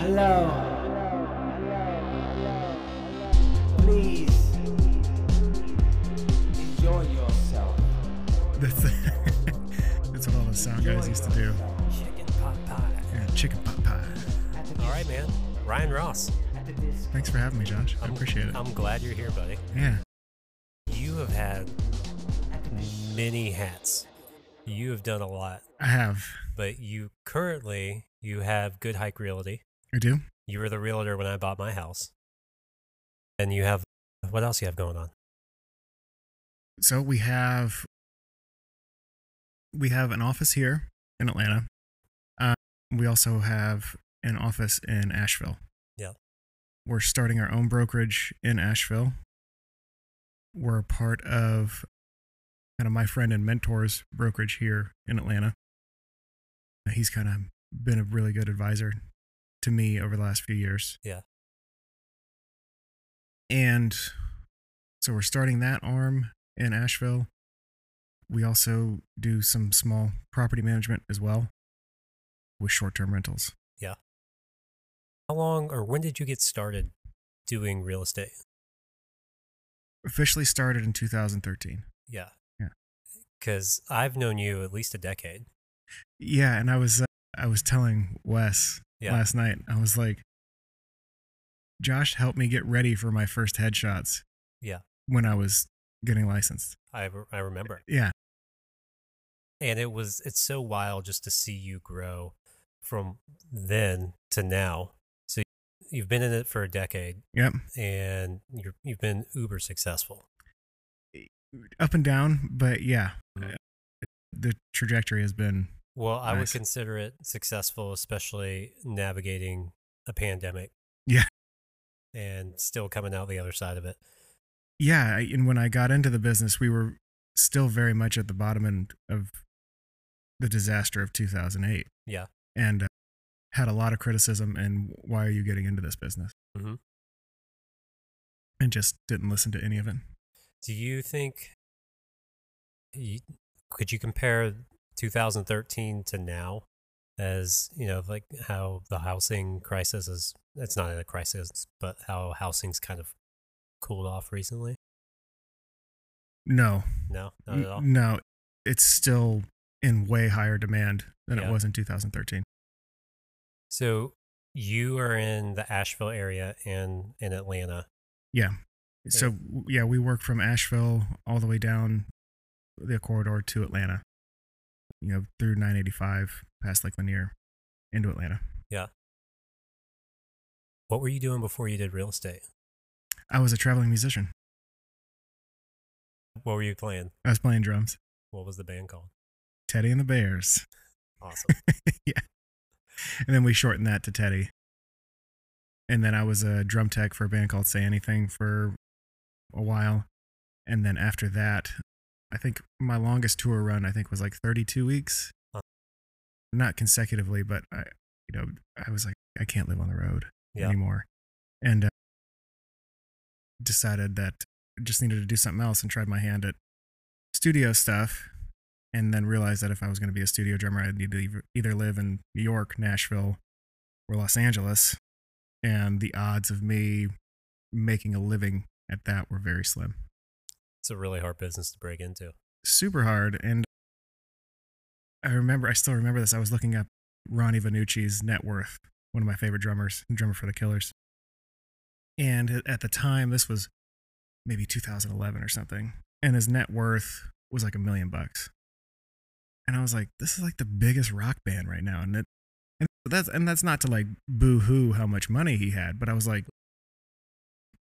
Hello. Please enjoy yourself. That's that's what all the sound guys used to do. Chicken pot pie. Yeah, chicken pot pie. All right, man. Ryan Ross. At the disco. Thanks for having me, Josh. I I'm- appreciate it. I'm glad you're here, buddy. Yeah, You have had At the disco. many hats. You have done a lot, I have. but you currently you have Good Hike Realty. I do. You were the realtor when I bought my house, and you have what else you have going on? So we have we have an office here in Atlanta. Uh, we also have an office in Asheville. Yeah. We're starting our own brokerage in Asheville. We're a part of kind of my friend and mentor's brokerage here in Atlanta. He's kind of been a really good advisor to me over the last few years. Yeah. And so we're starting that arm in Asheville. We also do some small property management as well with short term rentals. Yeah. How long or when did you get started doing real estate? Officially started in 2013. Yeah. Yeah. Because I've known you at least a decade. Yeah, and I was uh, I was telling Wes Yeah. last night. I was like Josh helped me get ready for my first headshots Yeah. when I was getting licensed. I, I remember. Yeah. And it was, it's so wild just to see you grow from then to now. So you've been in it for a decade Yep. and you're, you've been uber successful. Up and down, but yeah. Mhm. The trajectory has been Well, I would consider it successful, especially navigating a pandemic. Yeah. And still coming out the other side of it. yeah and when i got into the business we were still very much at the bottom end of the disaster of 2008 Yeah. and uh, had a lot of criticism and why are you getting into this business Mhm. and just didn't listen to any of it Do you think could you compare 2013 to now as, you know, like how the housing crisis is it's not a crisis, but how housing's kind of cooled off recently? no No, not at all. No it's still in way higher demand than Yeah. it was in 2013 So you are in the Asheville area and in Atlanta. yeah so yeah we work from asheville all the way down the corridor to atlanta you know through 985 past lake lanier into atlanta Yeah. What were you doing before you did real estate? I was a traveling musician. What were you playing? I was playing drums. What was the band called? Teddy and the Bears. Awesome. yeah. And then we shortened that to Teddy. And then I was a drum tech for a band called Say Anything for a while. And then after that, I think my longest tour run I think was like 32 weeks. Huh. Not consecutively, but I you know, I was like I can't live on the road Yeah. anymore. And uh, decided that I just needed to do something else and tried my hand at studio stuff and then realized that if I was going to be a studio drummer, I'd need to either- either live in New York, Nashville, or Los Angeles. And the odds of me making a living at that were very slim. It's a really hard business to break into. Super hard. And I remember, I still remember this. I was looking up Ronnie Vannucci's net worth, one of my favorite drummers, drummer for the Killers. And at- the time, this was maybe 2011 or something. And his net worth was like a million bucks. And I was like, this is like the biggest rock band right now. And it, and that's, and that's not to like boo hoo how much money he had, but I was like,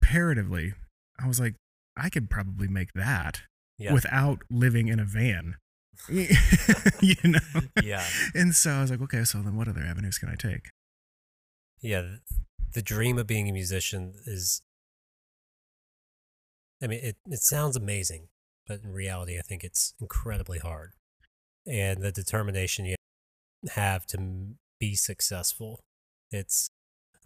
comparatively, I was like, I could probably make that Yeah. without living in a van. you know? yeah. And so I was like, okay, so then what other avenues can I take? Yeah. The dream of being a musician is, I mean, it, it sounds amazing, but in reality, I think it's incredibly hard. And the determination you have to be successful, it's,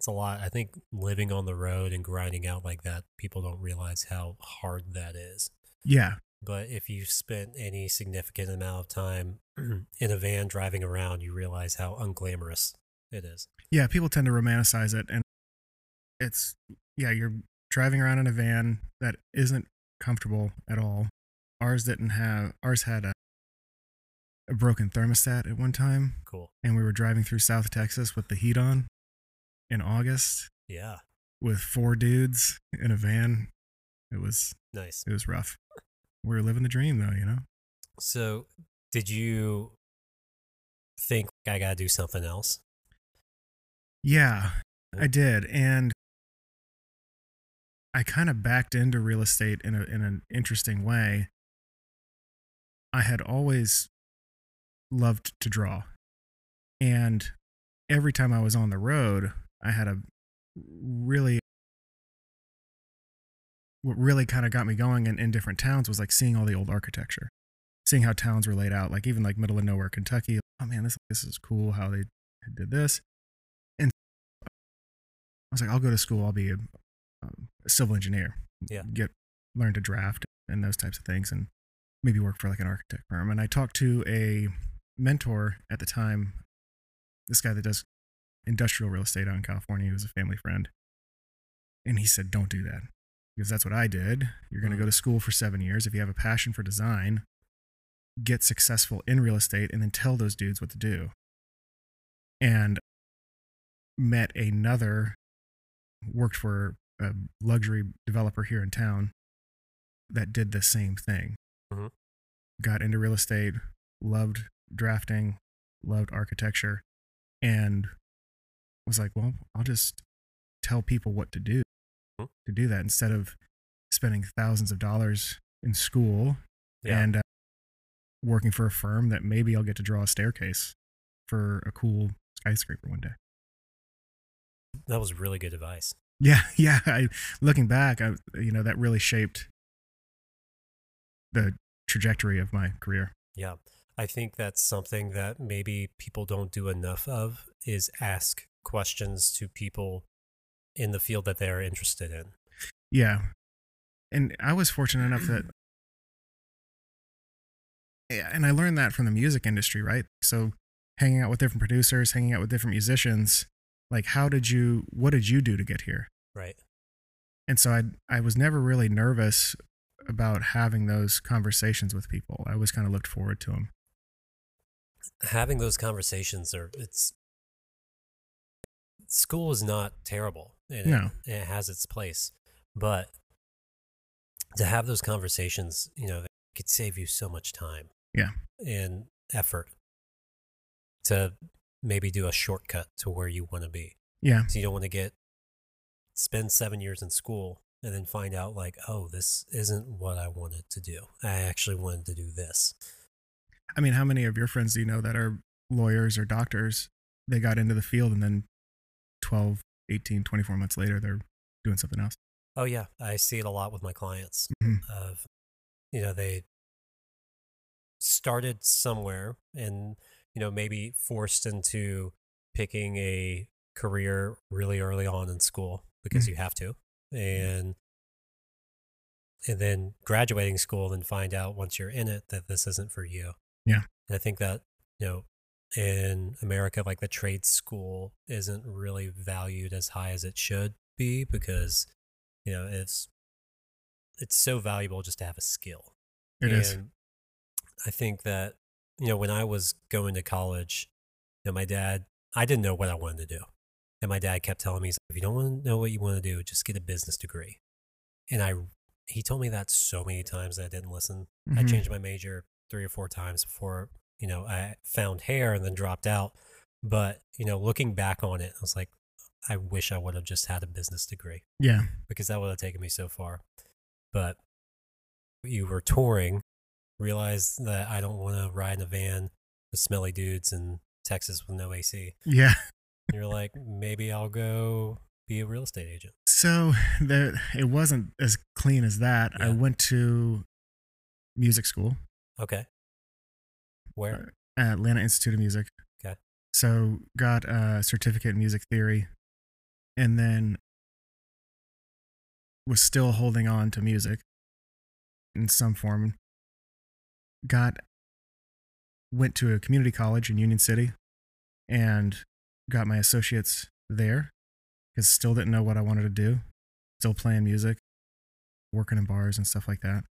it's a lot. I think living on the road and grinding out like that, people don't realize how hard that is. Yeah. But if you spent any significant amount of time in a van driving around, you realize how unglamorous It is. Yeah, people tend to romanticize it, and it's yeah, you're driving around in a van that isn't comfortable at all. Ours didn't have ours had a a broken thermostat at one time, Cool. and we were driving through South Texas with the heat on in August Yeah. with four dudes in a van. It was Nice. it was rough. We were living the dream though, you know. So, did you think I got to do something else? Yeah, I mm. did, and I kind of backed into real estate in a in an interesting way. I had always loved to draw, and every time I was on the road, I had a really what really kind of got me going in, in different towns was like seeing all the old architecture, seeing how towns were laid out, like even like middle of nowhere Kentucky. Oh man, this this is cool how they did this. And I was like, I'll go to school. I'll be a, um, a civil engineer. Yeah. Get learn to draft and those types of things, and maybe work for like an architect firm. And I talked to a mentor at the time, this guy that does industrial real estate out in California. He was a family friend, and he said, "Don't do that." Because that's what I did. You're going to go to school for seven years. If you have a passion for design, get successful in real estate and then tell those dudes what to do. And met another, worked for a luxury developer here in town that did the same thing. Mm-hmm. Got into real estate, loved drafting, loved architecture, and was like, well, I'll just tell people what to do Mhm. to do that instead of spending thousands of dollars in school Yeah. and uh, working for a firm that maybe I'll get to draw a staircase for a cool skyscraper one day. that was really good advice. Yeah, yeah. I looking back, I you know that really shaped the trajectory of my career. Yeah. I think that's something that maybe people don't do enough of is ask questions to people in the field that they're interested in. Yeah, and I was fortunate enough that, yeah, and I learned that from the music industry, right? So, hanging out with different producers, hanging out with different musicians, like how did you, what did you do to get here? Right. And so I I was never really nervous about having those conversations with people. I always kind of looked forward to them. Having those conversations are it's school is not terrible and No. it, it has its place, but to have those conversations, you know, it could save you so much time. Yeah. And effort to maybe do a shortcut to where you want to be. Yeah, So you don't want to get spend seven years in school and then find out like, oh, this isn't what I wanted to do. I actually wanted to do this. I mean, how many of your friends do you know that are lawyers or doctors? They got into the field and then 12, 18, 24 months later, they're doing something else. Oh yeah, I see it a lot with my clients. Mhm. Of you know they started somewhere and you know maybe forced into picking a career really early on in school because Mhm. you have to, and and then graduating school and find out once you're in it that this isn't for you. Yeah. and I think that you know in America, like the trade school isn't really valued as high as it should be because you know it's it's so valuable just to have a skill. It is. and I think that you know when I was going to college, you know, my dad, I didn't know what I wanted to do, and my dad kept telling me, he's like, "If you don't want to know what you want to do, just get a business degree." And I, he told me that so many times that I didn't listen. I Mhm. changed my major three or four times before you know I found hair and then dropped out. But you know, looking back on it, I was like, I wish I would have just had a business degree Yeah. because that would have taken me so far. But you were touring, realized that I don't want to ride in a van with smelly dudes in Texas with no AC. Yeah. You're like, maybe I'll go be a real estate agent. So the, it wasn't as clean as that. I went to music school Okay. Where? at Atlanta Institute of Music. Okay. So got a certificate in music theory and then was still holding on to music in some form. Got went to a community college in Union City and got my associates there because still didn't know what I wanted to do. Still playing music, working in bars and stuff like that.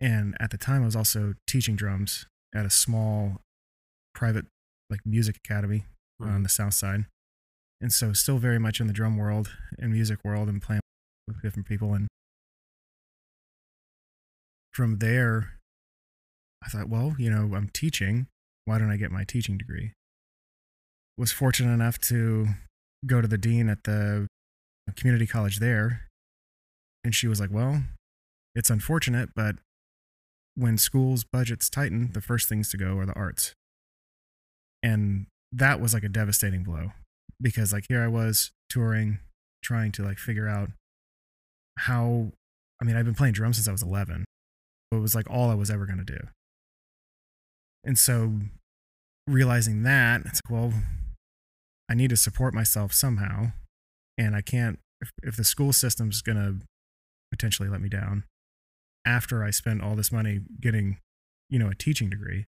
And at the time, I was also teaching drums at a small private like music academy hmm. on the south side. And so still very much in the drum world and music world and playing with different people. And from there, I thought, well, you know, I'm teaching. Why don't I get my teaching degree? Was fortunate enough to go to the dean at the community college there. And she was like, well, it's unfortunate, but when schools' budgets tighten, the first things to go are the arts. And that was like a devastating blow because, like, here I was touring, trying to like figure out how. I mean, I've been playing drums since I was 11. but It was like all I was ever going to do. And so realizing that, it's like, well, I need to support myself somehow. And I can't, if, if the school system's going to potentially let me down after I spend all this money getting, you know, a teaching degree,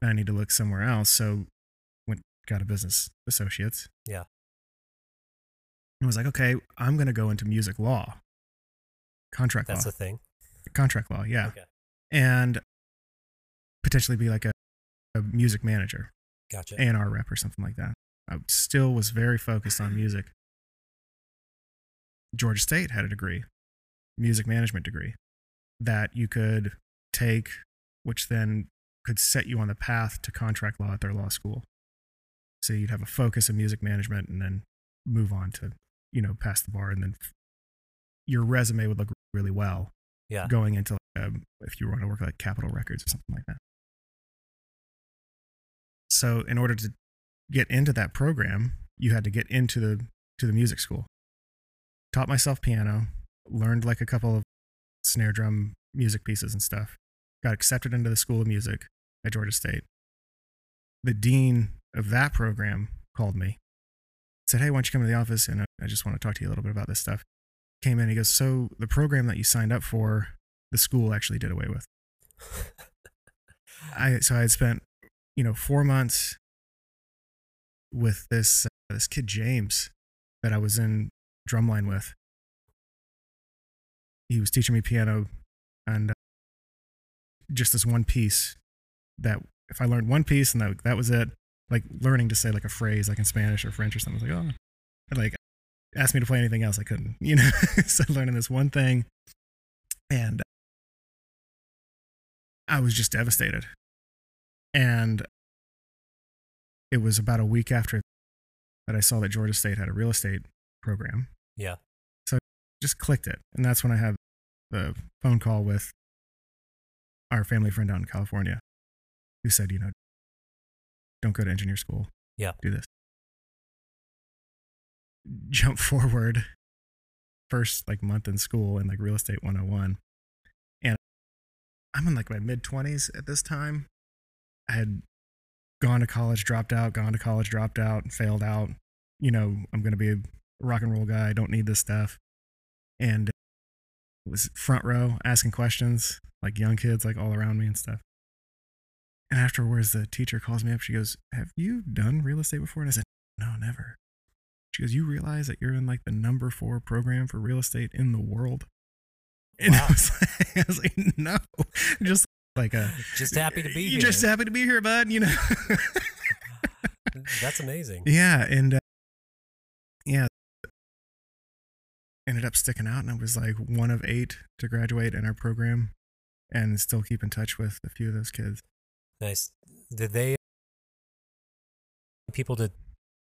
I need to look somewhere else. So went, got a business associates. Yeah. And was like, okay, I'm going to go into music law, contract That's law, That's a thing. contract law. Yeah. Okay. And potentially be like a, a music manager. Gotcha. A&R rep or something like that. I still was very focused on music. Georgia State had a degree, music management degree, that you could take, which then could set you on the path to contract law at their law school. So you'd have a focus in music management and then move on to, you know, pass the bar and then your resume would look really well yeah. going into like, um, if you want to work like Capitol Records or something like that. So in order to get into that program, you had to get into the to the music school. Taught myself piano, learned like a couple of snare drum music pieces and stuff. Got accepted into the School of Music at Georgia State. The dean of that program called me, said, "Hey, why don't you come to the office and I just want to talk to you a little bit about this stuff." Came in, he goes, "So the program that you signed up for, the school actually did away with." I so I had spent, you know, four months with this uh, this kid James that I was in drumline with. He was teaching me piano, and uh, just this one piece that if I learned one piece and that that was it, like learning to say like a phrase like in Spanish or French or something, I was like oh, like asked me to play anything else I couldn't, you know. so learning this one thing, and I was just devastated. And it was about a week after that I saw that Georgia State had a real estate program. Yeah. Just clicked it. And that's when I had the phone call with our family friend out in California who said, you know, don't go to engineer school. Yeah. Do this. Jump forward first like month in school in like real estate 101. And I'm in like my mid 20s at this time. I had gone to college, dropped out, gone to college, dropped out, failed out. You know, I'm going to be a rock and roll guy. I don't need this stuff. And it was front row asking questions, like young kids, like all around me and stuff. And afterwards, the teacher calls me up. She goes, Have you done real estate before? And I said, No, never. She goes, You realize that you're in like the number four program for real estate in the world? And I was like, I was like, No, just like a Just happy to be You're here. just happy to be here, bud. You know. That's amazing. yeah, and uh, yeah, ended up sticking out, and I was like one of eight to graduate in our program, and still keep in touch with a few of those kids. Nice. Did they people that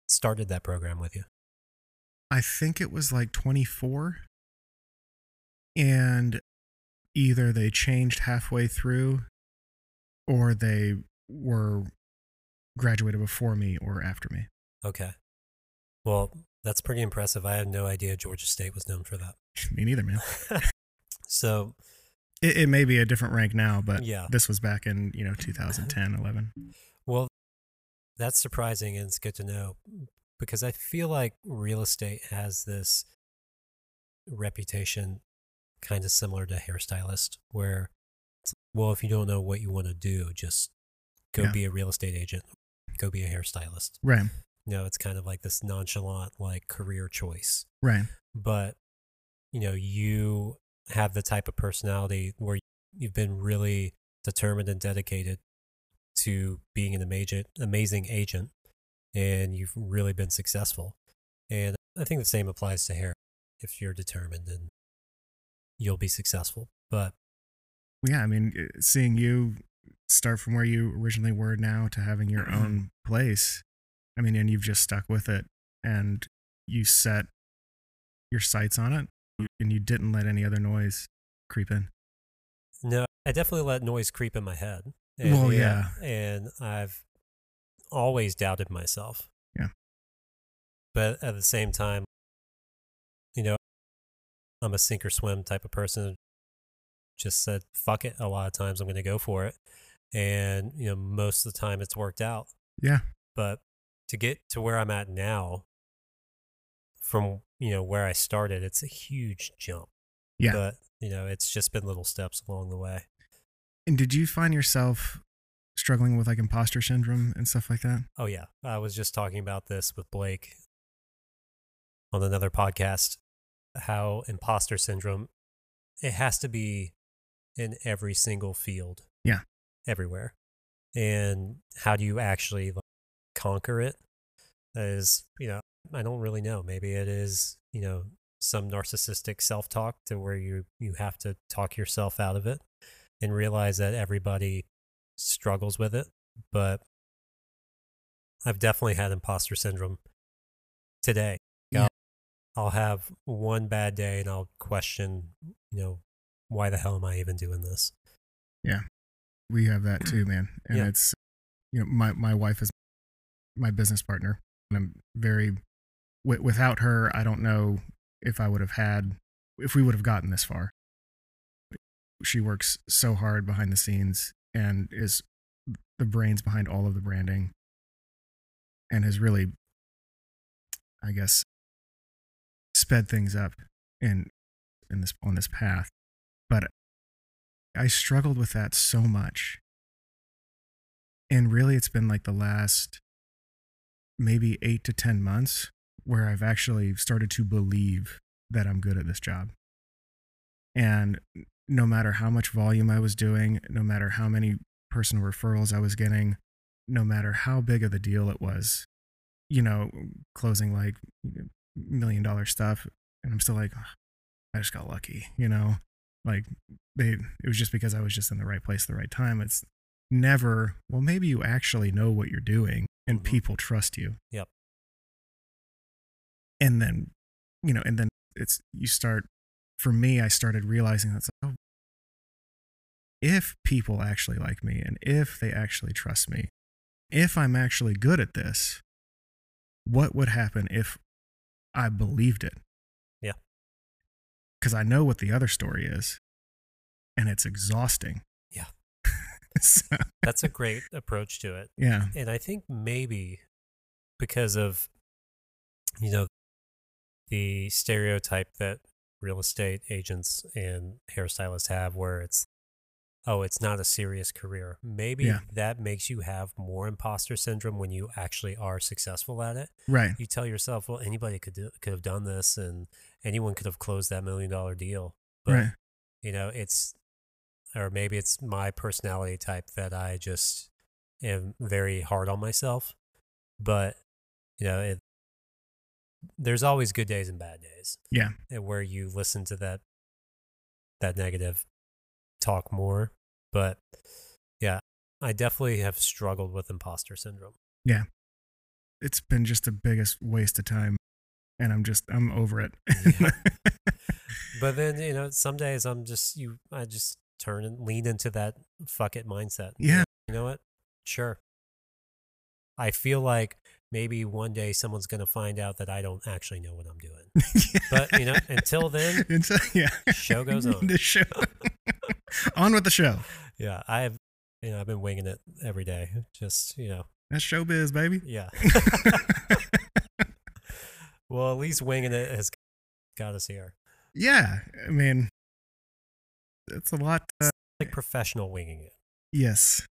started that program with you? I think it was like 24, and either they changed halfway through, or they were graduated before me or after me. Okay. Well, that's pretty impressive. I had no idea Georgia State was known for that. me neither, man. So, It, it may be a different rank now, but Yeah. this was back in you know 2010, 11. well, that's surprising and it's good to know because I feel like real estate has this reputation kind of similar to hairstylist where well, if you don't know what you want to do, just go Yeah. be a real estate agent, go be a hairstylist. Right. Know, it's kind of like this nonchalant like career choice. Right. But you know, you have the type of personality where you've been really determined and dedicated to being an amazing amazing agent and you've really been successful. And I think the same applies to hair. If you're determined and you'll be successful. But yeah, I mean, uh, seeing you start from where you originally were now to having your own place, I mean, and you've just stuck with it and you set your sights on it and you didn't let any other noise creep in. no, I definitely let noise creep in my head. And, Well, yeah. And I've always doubted myself. Yeah. But at the same time, you know, I'm a sink or swim type of person. Just said, fuck it. A lot of times I'm going to go for it. And, you know, most of the time it's worked out. Yeah. But to get to where I'm at now, from, you know, where I started, it's a huge jump. Yeah. But, you know, it's just been little steps along the way. And did you find yourself struggling with like imposter syndrome and stuff like that? Oh yeah, I was just talking about this with Blake on another podcast. How imposter syndrome it has to be in every single field. Yeah. everywhere. And how do you actually like, conquer it? Is you know I don't really know. Maybe it is you know some narcissistic self talk to where you you have to talk yourself out of it and realize that everybody struggles with it. But I've definitely had imposter syndrome today. Yeah. I'll, I'll have one bad day and I'll question, you know, why the hell am I even doing this? Yeah we have that too, man. And Yeah. it's, you know, my, my wife is my business partner. And I'm very, w- without her, I don't know if I would have had, if we would have gotten this far. She works so hard behind the scenes and is the brains behind all of the branding and has really, I guess, sped things up in, in this, on this path. But I struggled with that so much. And really, it's been like the last maybe eight to 10 months where I've actually started to believe that I'm good at this job. And no matter how much volume I was doing, no matter how many personal referrals I was getting, no matter how big of a deal it was, you know, closing like million dollar stuff, and I'm still like, "Ugh, I just got lucky, you know? Like they it was just because I was just in the right place at the right time. It's never, well, maybe you actually know what you're doing and Mhm. people trust you. Yep. And then, you know, and then it's you start for me, I started realizing that's oh if people actually like me and if they actually trust me, if I'm actually good at this, what would happen if I believed it? Yeah. Because I know what the other story is, and it's exhausting. So, That's a great approach to it. yeah. And I think maybe because of, you know, the stereotype that real estate agents and hairstylists have where it's, oh, it's not a serious career. Maybe Yeah. that makes you have more imposter syndrome when you actually are successful at it. Right. You tell yourself, well, anybody could do, could have done this and anyone could have closed that million dollar deal. But right. you know it's or maybe it's my personality type that i just am very hard on myself but you know it, there's always good days and bad days Yeah. where you listen to that that negative talk more but yeah i definitely have struggled with imposter syndrome Yeah, It's been just the biggest waste of time, and I'm just I'm over it. Yeah. but then you know some days i'm just you i just turn and lean into that fuck it mindset Yeah. you know what sure i feel like maybe one day someone's going to find out that i don't actually know what i'm doing but you know until then Until, yeah. show goes on the show. on with the show. yeah i've you know i've been winging it every day just you know That's showbiz, baby. yeah well at least winging it has got us here yeah. I mean, it's a lot. Uh, like professional winging it yes.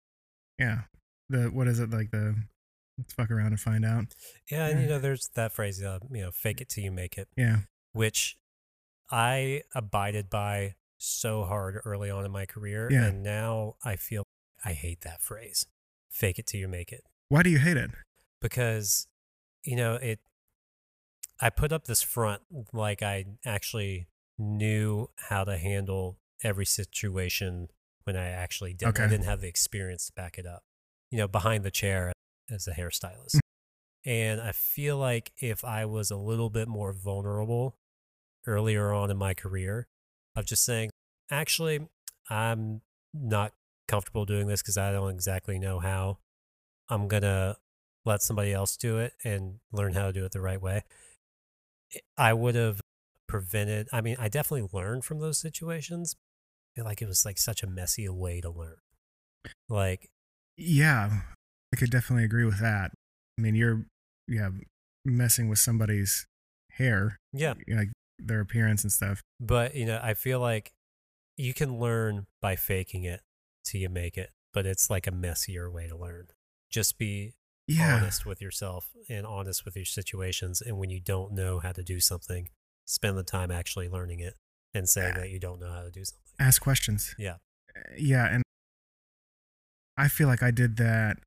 Yeah. The what is it like the Let's fuck around and find out. Yeah, and you know, there's that phrase, uh, you know, fake it till you make it, Yeah. which I abided by so hard early on in my career. Yeah. And now I feel I hate that phrase. Fake it till you make it. Why do you hate it? Because, you know, it I put up this front like I actually knew how to handle every situation when I actually didn't. I didn't have the experience to back it up. You know, behind the chair as a hairstylist. Mm. And I feel like if I was a little bit more vulnerable earlier on in my career of just saying, actually, I'm not comfortable doing this because I don't exactly know how. I'm going to let somebody else do it and learn how to do it the right way. I would have prevented, I mean, I definitely learned from those situations. Like it was like such a messy way to learn. Like, Yeah, I could definitely agree with that. I mean, you're yeah messing with somebody's hair, yeah, like their appearance and stuff. But you know, I feel like you can learn by faking it till you make it, but it's like a messier way to learn. Just be Yeah, honest with yourself and honest with your situations. And when you don't know how to do something, spend the time actually learning it and saying that you don't know how to do something. ask questions. Yeah. Yeah, and I feel like I did that.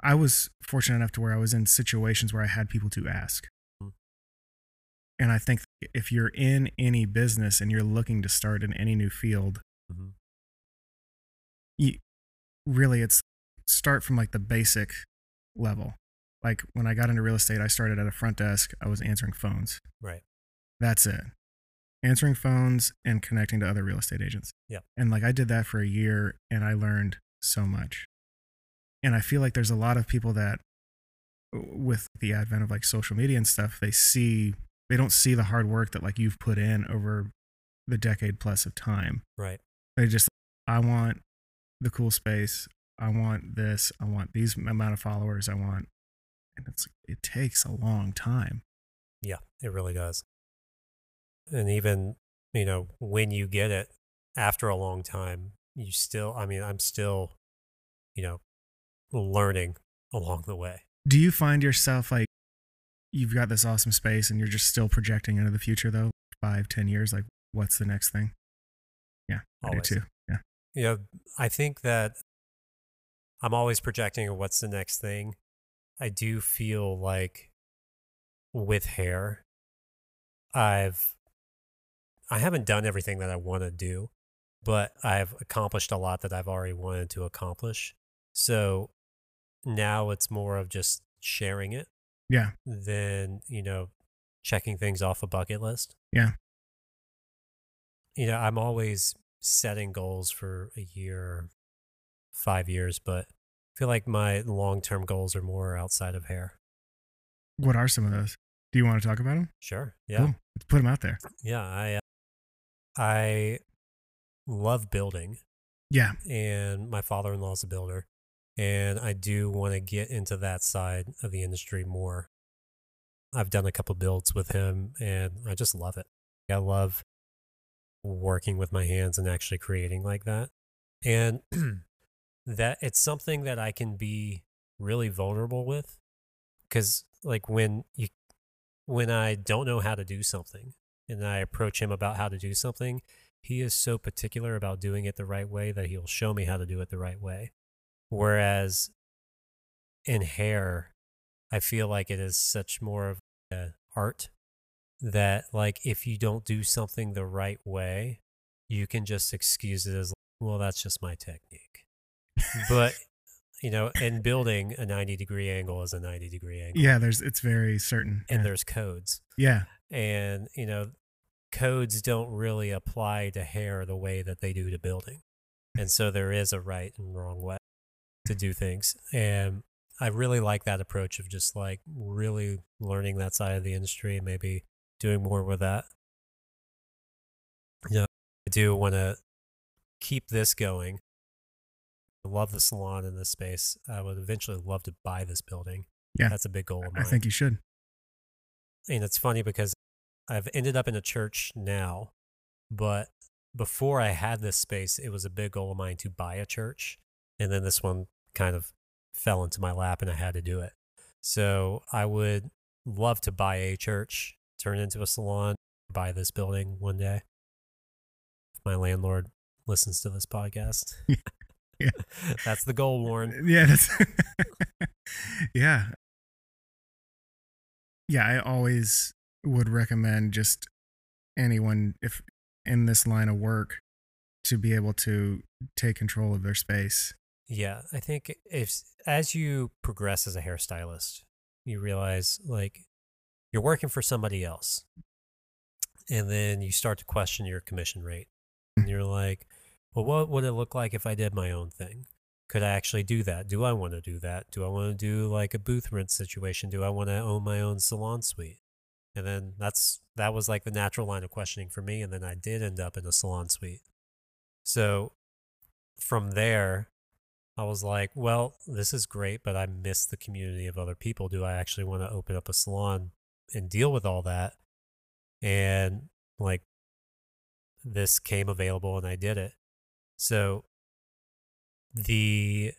I was fortunate enough to where I was in situations where I had people to ask. Mm. And I think if you're in any business and you're looking to start in any new field, hmm you really it's start from like the basic level. Like when I got into real estate, I started at a front desk. I was answering phones. Right. That's it. Answering phones and connecting to other real estate agents. Yeah. And like I did that for a year and I learned so much. And I feel like there's a lot of people that uh, with the advent of like social media and stuff, they see they don't see the hard work that like you've put in over the decade plus of time. Right. They just I want the cool space. I want this. I want these amount of followers. I want and it's it takes a long time. Yeah, it really does. And even, you know, when you get it after a long time, you still, I mean, I'm still, you know, learning along the way. Do you find yourself like you've got this awesome space and you're just still projecting into the future though? Five, ten years, like what's the next thing? Yeah, I Always. do too. Yeah. You know, I think that I'm always projecting what's the next thing. I do feel like with hair, I've I haven't done everything that I want to do, but I've accomplished a lot that I've already wanted to accomplish. So now it's more of just sharing it Yeah. than, you know, checking things off a bucket list. Yeah. You know, I'm always setting goals for a year, five years, but I feel like my long term goals are more outside of hair. What are some of those? Do you want to talk about them? Sure. Yeah. Cool. Let's put them out there. Yeah. I, uh, I love building. Yeah. and my father in law is a builder. And I do want to get into that side of the industry more. I've done a couple builds with him and I just love it. I love working with my hands and actually creating like that. And that it's something that I can be really vulnerable with cuz like when you when I don't know how to do something and I approach him about how to do something, he is so particular about doing it the right way that he'll show me how to do it the right way. Whereas in hair, I feel like it is such more of an art that, like, if you don't do something the right way, you can just excuse it as, well, that's just my technique. But, you know, in building, a 90 degree angle is a 90 degree angle. Yeah, there's it's very certain. And yeah. there's codes yeah. and you know codes don't really apply to hair the way that they do to building and so there is a right and wrong way to do things and i really like that approach of just like really learning that side of the industry and maybe doing more with that you know i do want to keep this going I love the salon in this space i would eventually love to buy this building Yeah. that's a big goal of mine. I think you should. and it's funny because I've ended up in a church now, but before I had this space, it was a big goal of mine to buy a church. And then this one kind of fell into my lap and I had to do it. So I would love to buy a church, turn it into a salon, buy this building one day. If my landlord listens to this podcast. Yeah. That's the goal, Warren. Uh, yeah, that's yeah. Yeah, I always would recommend just anyone if in this line of work to be able to take control of their space. Yeah, I think if as you progress as a hairstylist, you realize like you're working for somebody else. And then you start to question your commission rate. And you're like, well, what would it look like if I did my own thing? Could I actually do that? Do I want to do that? Do I want to do like a booth rent situation? Do I want to own my own salon suite? And then that's that was like the natural line of questioning for me. And then I did end up in a salon suite. So from there, I was like, well, this is great, but I miss the community of other people. Do I actually want to open up a salon and deal with all that? And like, this came available and I did it. So the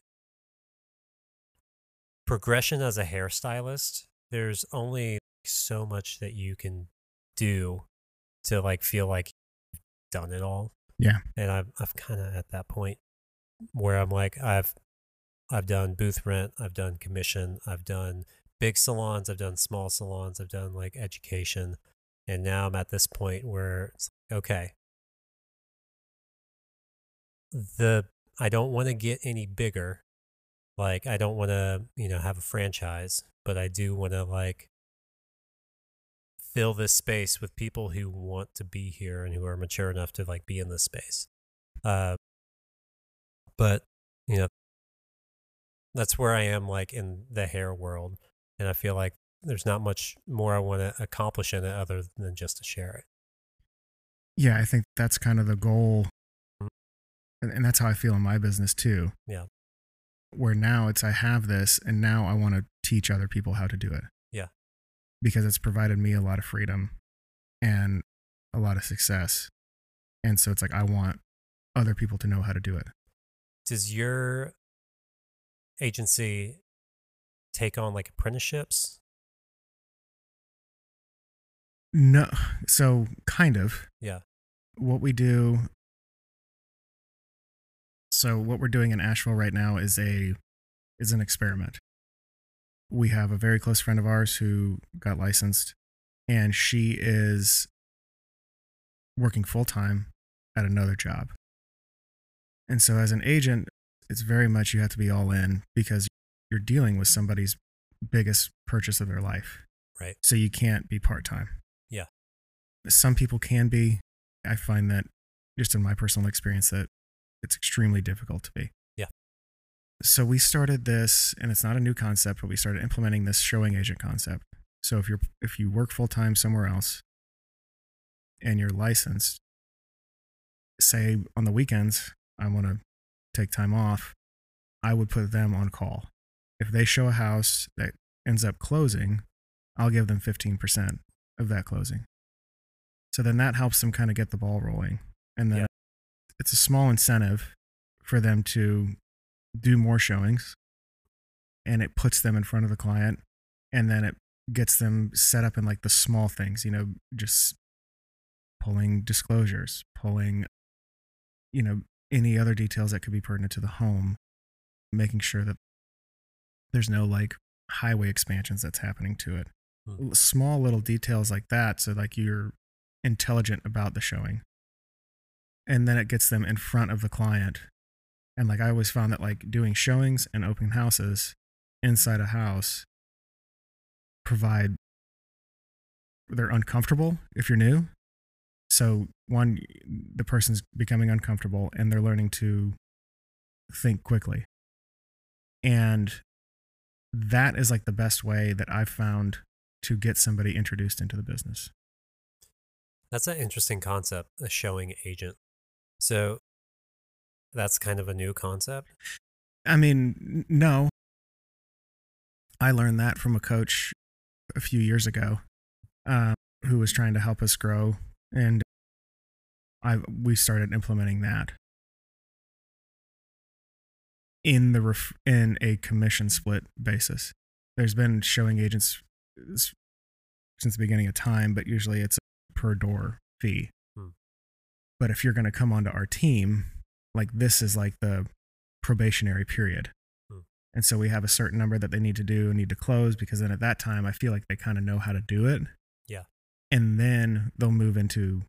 progression as a hairstylist, there's only so much that you can do to like feel like you've done it all. Yeah. And I'm I'm kind of at that point where I'm like I've I've done booth rent, I've done commission, I've done big salons, I've done small salons, I've done like education, and now I'm at this point where it's like, okay, the I don't want to get any bigger. Like I don't want to, you know, have a franchise, but I do want to like fill this space with people who want to be here and who are mature enough to like be in this space. Uh, but you know, that's where I am like in the hair world, and I feel like there's not much more I want to accomplish in it other than just to share it. Yeah, I think that's kind of the goal. And, and that's how I feel in my business too. Yeah. Where now it's I have this and now I want to teach other people how to do it. Because it's provided me a lot of freedom and a lot of success. And so it's like I want other people to know how to do it. Does your agency take on like apprenticeships? No, so kind of. Yeah. What we do so what we're doing in Asheville right now is a is an experiment. We have a very close friend of ours who got licensed and she is working full time at another job. And so as an agent, it's very much you have to be all in because you're dealing with somebody's biggest purchase of their life. Right. So you can't be part time. Yeah. Some people can be. I find that just in my personal experience that it's extremely difficult to be. So we started this and it's not a new concept, but we started implementing this showing agent concept. So if you're if you work full time somewhere else and you're licensed, say on the weekends, I want to take time off, I would put them on call. If they show a house that ends up closing, I'll give them 15% of that closing. So then that helps them kind of get the ball rolling. And then Yeah. it's a small incentive for them to do more showings and it puts them in front of the client and then it gets them set up in like the small things, you know, just pulling disclosures, pulling, you know, any other details that could be pertinent to the home, making sure that there's no like highway expansions that's happening to it. Hmm. Small little details like that. So, like, you're intelligent about the showing. And then it gets them in front of the client. And like, I always found that like doing showings and open houses inside a house provide they're uncomfortable if you're new. So one the person's becoming uncomfortable and they're learning to think quickly. And that is like the best way that i've found to get somebody introduced into the business. That's an interesting concept, a showing agent. So that's kind of a new concept. i mean no i learned that from a coach a few years ago uh, who was trying to help us grow and I we started implementing that in the ref- in a commission split basis. There's been showing agents since the beginning of time, but usually it's a per door fee. Hmm. But if you're going to come onto our team, like this is like the probationary period. Hmm. And so we have a certain number that they need to do and need to close because then at that time I feel like they kind of know how to do it. Yeah. And then they'll move into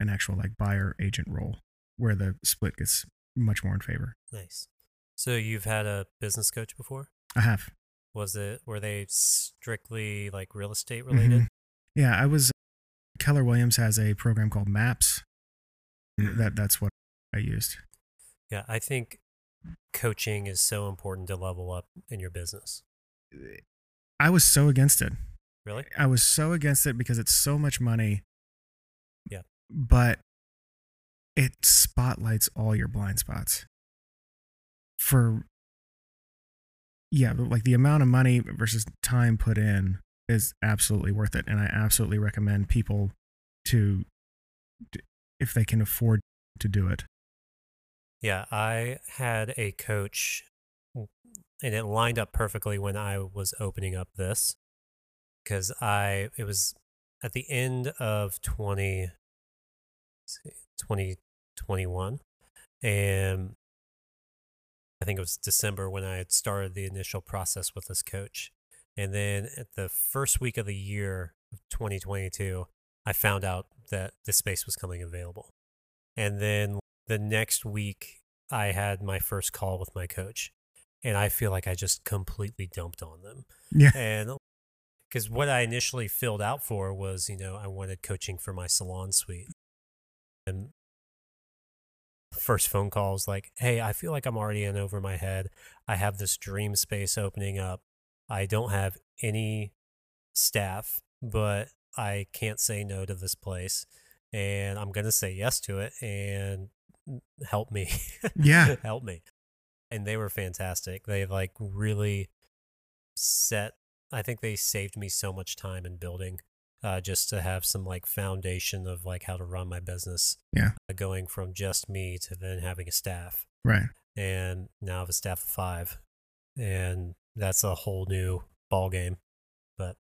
an actual like buyer agent role where the split gets much more in favor. Nice. So you've had a business coach before? I have. Was it were they strictly like real estate related? Mhm. Yeah, I was Keller Williams has a program called MAPS. That that's what I used. Yeah, I think coaching is so important to level up in your business. I was so against it. Really? I was so against it because it's so much money. Yeah. But it spotlights all your blind spots. For yeah, like the amount of money versus time put in is absolutely worth it and I absolutely recommend people to if they can afford to do it. Yeah, I had a coach and it lined up perfectly when I was opening up this because I it was at the end of 20 2021 and I think it was December when I had started the initial process with this coach. And then at the first week of the year of 2022, I found out that the space was coming available. And then the next week, I had my first call with my coach. And I feel like I just completely dumped on them. Yeah. And because what I initially filled out for was, you know, I wanted coaching for my salon suite. And first phone calls like, hey, I feel like I'm already in over my head. I have this dream space opening up. I don't have any staff, but I can't say no to this place. And I'm going to say yes to it and help me. Yeah. help me. And they were fantastic. They like really set, I think they saved me so much time in building uh, just to have some like foundation of like how to run my business. Yeah. Uh, going from just me to then having a staff Right. and now I have a staff of five, and that's a whole new ball game. But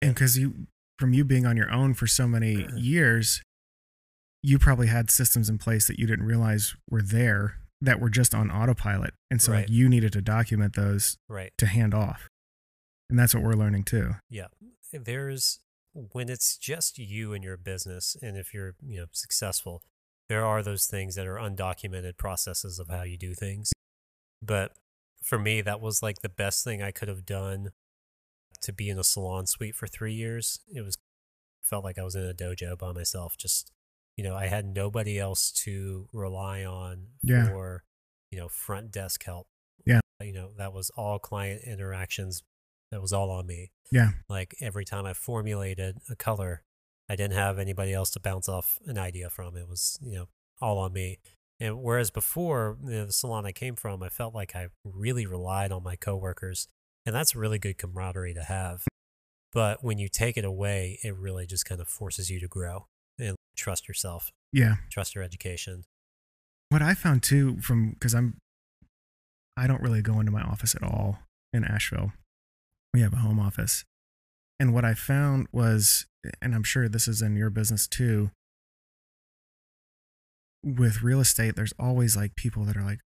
and because you from you being on your own for so many years you probably had systems in place that you didn't realize were there that were just on autopilot and so like you needed to document those right, to hand off and that's what we're learning too yeah, there's when it's just you and your business, and if you're you know successful, there are those things that are undocumented processes of how you do things. But for me, that was like the best thing I could have done to be in a salon suite for three years. It was felt like I was in a dojo by myself. Just you know, I had nobody else to rely on Yeah. for you know front desk help. Yeah. you know that was all client interactions. That was all on me. Yeah. Like every time I formulated a color, I didn't have anybody else to bounce off an idea from. It was you know all on me. And whereas before, you know, the salon I came from, I felt like I really relied on my coworkers, and that's really good camaraderie to have. But when you take it away, it really just kind of forces you to grow trust yourself, yeah. trust your education. what i found too from because i'm i don't really go into my office at all in asheville. We have a home office. And what i found was and i'm sure this is in your business too with real estate there's always like people that are like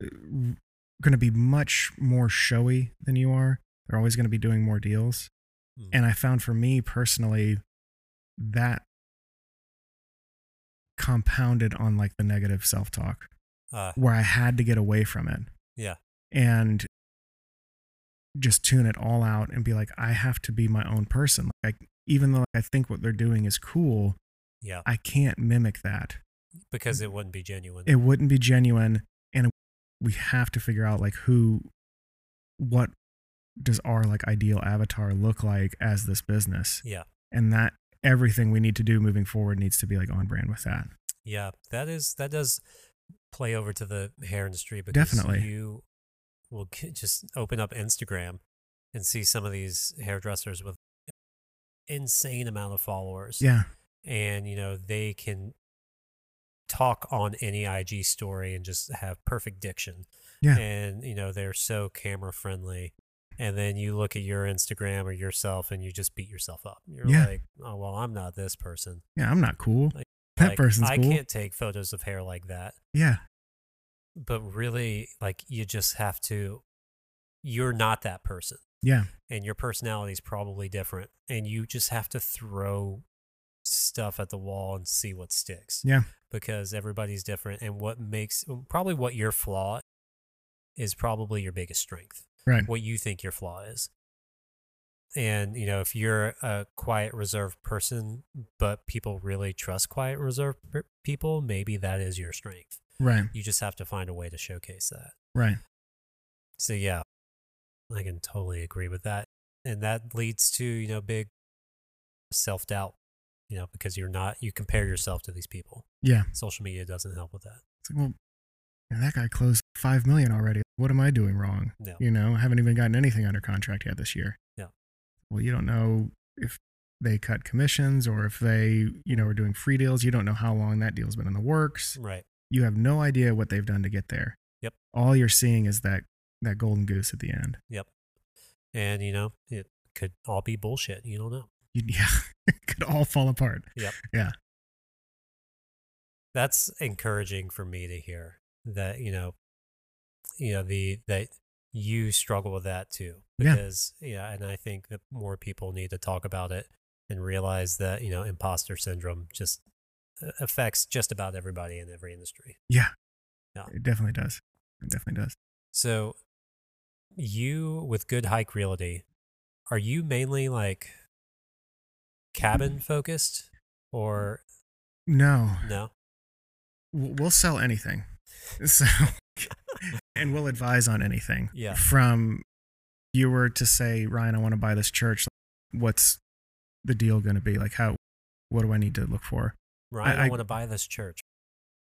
going to be much more showy than you are. They're always going to be doing more deals. Mm. and i found for me personally that compounded on like the negative self-talk Uh, where I had to get away from it yeah, and just tune it all out and be like, I have to be my own person. Like, even though I think what they're doing is cool, yeah, I can't mimic that. because it wouldn't be genuine. It wouldn't be genuine. And we have to figure out like who, what does our like ideal avatar look like as this business? yeah, And that everything we need to do moving forward needs to be like on brand with that. yeah. That is that does play over to the hair industry because Definitely. you will just open up Instagram and see some of these hairdressers with insane amount of followers. Yeah. and you know they can talk on any IG story and just have perfect diction. Yeah. And, you know, they're so camera friendly. And then you look at your Instagram or yourself and you just beat yourself up. You're Yeah. like, oh, well, I'm not this person. Yeah, I'm not cool. that Like, person's I cool. can't take photos of hair like that. Yeah. But really, like, you just have to, you're not that person. Yeah. and your personality is probably different and you just have to throw stuff at the wall and see what sticks Yeah. because everybody's different and what makes probably what your flaw is probably your biggest strength Right. what you think your flaw is and you know if you're a quiet reserved person but people really trust quiet reserved people maybe that is your strength Right. you just have to find a way to showcase that Right. so yeah, I can totally agree with that. And that leads to, you know, big self doubt, you know, because you're not, you compare yourself to these people. Yeah. Social media doesn't help with that. It's like, well, that guy closed five million already. What am I doing wrong? No. You know, I haven't even gotten anything under contract yet this year. Yeah. Well, you don't know if they cut commissions or if they, you know, are doing free deals. You don't know how long that deal's been in the works. Right. You have no idea what they've done to get there. Yep. All you're seeing is that that golden goose at the end. Yep. And, you know, it could all be bullshit. You don't know. You, yeah, it could all fall apart. Yep. Yeah. That's encouraging for me to hear that, you know, you know, the, that you struggle with that too. Because, yeah, and I think that more people need to talk about it and realize that, you know, imposter syndrome just uh, affects just about everybody in every industry. Yeah. Yeah. It definitely does. It definitely does. So, you with Good Hike Realty, are you mainly like cabin focused or No, no? we'll sell anything. So, and we'll advise on anything. Yeah. From you were to say, Ryan, I want to buy this church. What's the deal going to be? Like, how, what do I need to look for? Ryan, I, I- want to buy this church.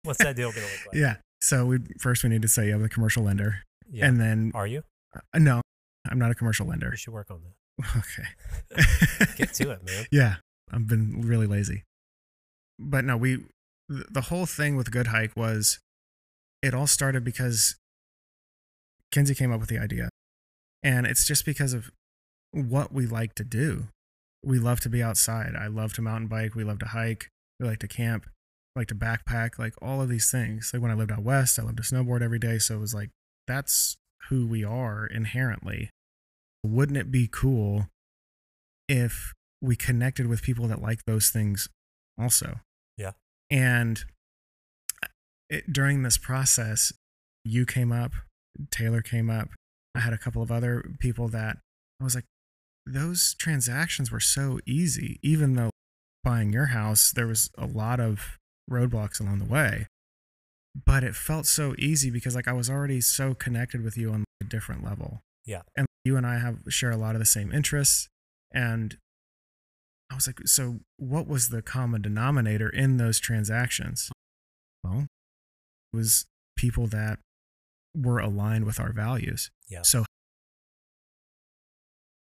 What's that deal going to look like? Yeah. So we first we need to say you have a commercial lender, Yeah. and then are you? uh, no, I'm not a commercial lender. You should work on that. Okay. Get to it, man. Yeah, I've been really lazy. But no, we the whole thing with Good Hike was it all started because Kenzie came up with the idea. And it's just because of what we like to do. We love to be outside. I love to mountain bike, we love to hike, we like to camp, like to backpack, like all of these things. Like when I lived out west, I loved to snowboard every day, so it was like that's who we are inherently. Wouldn't it be cool if we connected with people that like those things also. Yeah. And uh, it, during this process, you came up, Taylor came up. I had a couple of other people that I was like, those transactions were so easy, even though buying your house, there was a lot of roadblocks along the way. But it felt so easy because like I was already so connected with you on a different level. Yeah. And you and I have share a lot of the same interests. And I was like, so what was the common denominator in those transactions? Well, it was people that were aligned with our values. Yeah. So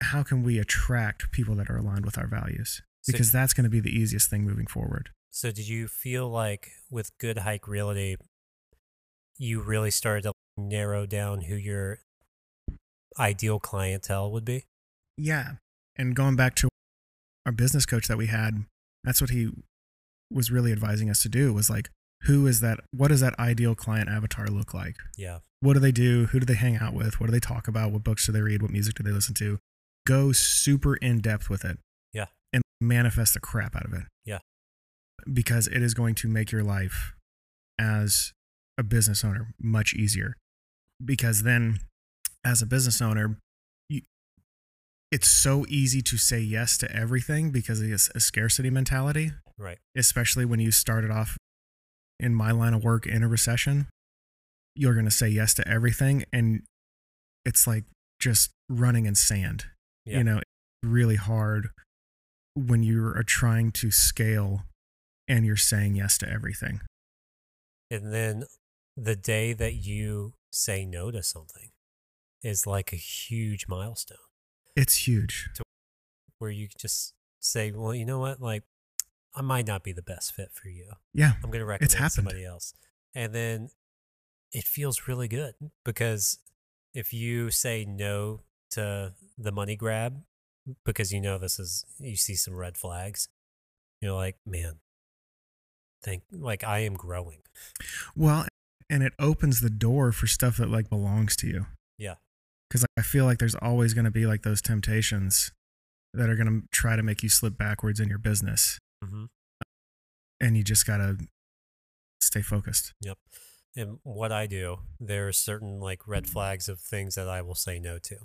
how can we attract people that are aligned with our values? So- Because that's going to be the easiest thing moving forward. So, did you feel like with Good Hike Realty, you really started to narrow down who your ideal clientele would be? Yeah. And going back to our business coach that we had, that's what he was really advising us to do was like, who is that? What does that ideal client avatar look like? Yeah. What do they do? Who do they hang out with? What do they talk about? What books do they read? What music do they listen to? Go super in depth with it. Yeah. And manifest the crap out of it. Yeah. Because it is going to make your life as a business owner much easier. Because then, as a business owner, you, it's so easy to say yes to everything because it's a scarcity mentality Right. especially when you started off in my line of work in a recession, you're going to say yes to everything. And it's like just running in sand. Yeah. You know, it's really hard when you are uh, trying to scale and you're saying yes to everything. And then the day that you say no to something is like a huge milestone It's huge. where you just say, well, you know what? Like, I might not be the best fit for you. Yeah. I'm going to recommend somebody else. And then it feels really good because if you say no to the money grab because you know this is you see some red flags, you're like, man, think like I am growing. Well, and it opens the door for stuff that like belongs to you. Yeah. Because I feel like there's always going to be like those temptations that are going to try to make you slip backwards in your business, Mm-hmm. and you just got to stay focused. Yep. And what I do, there are certain like red flags of things that I will say no to.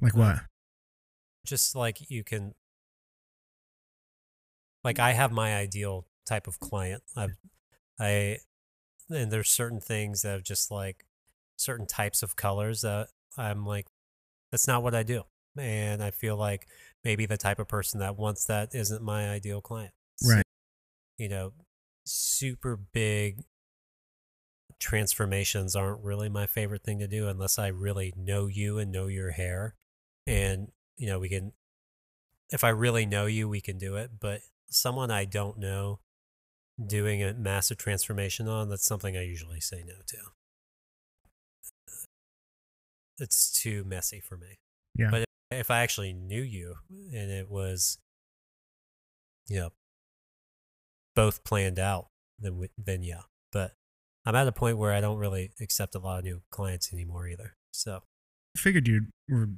Like what? Just like you can, like I have my ideal type of client. I, I, and there's certain things that are just like certain types of colors that I'm like, that's not what I do. And I feel like maybe the type of person that wants that isn't my ideal client. So, Right. you know, super big transformations aren't really my favorite thing to do unless I really know you and know your hair. And, you know, we can, if I really know you, we can do it. But someone I don't know doing a massive transformation on, that's something I usually say no to. It's too messy for me. Yeah. But if I actually knew you and it was, you know, both planned out, then then yeah. But I'm at a point where I don't really accept a lot of new clients anymore either. So I figured you were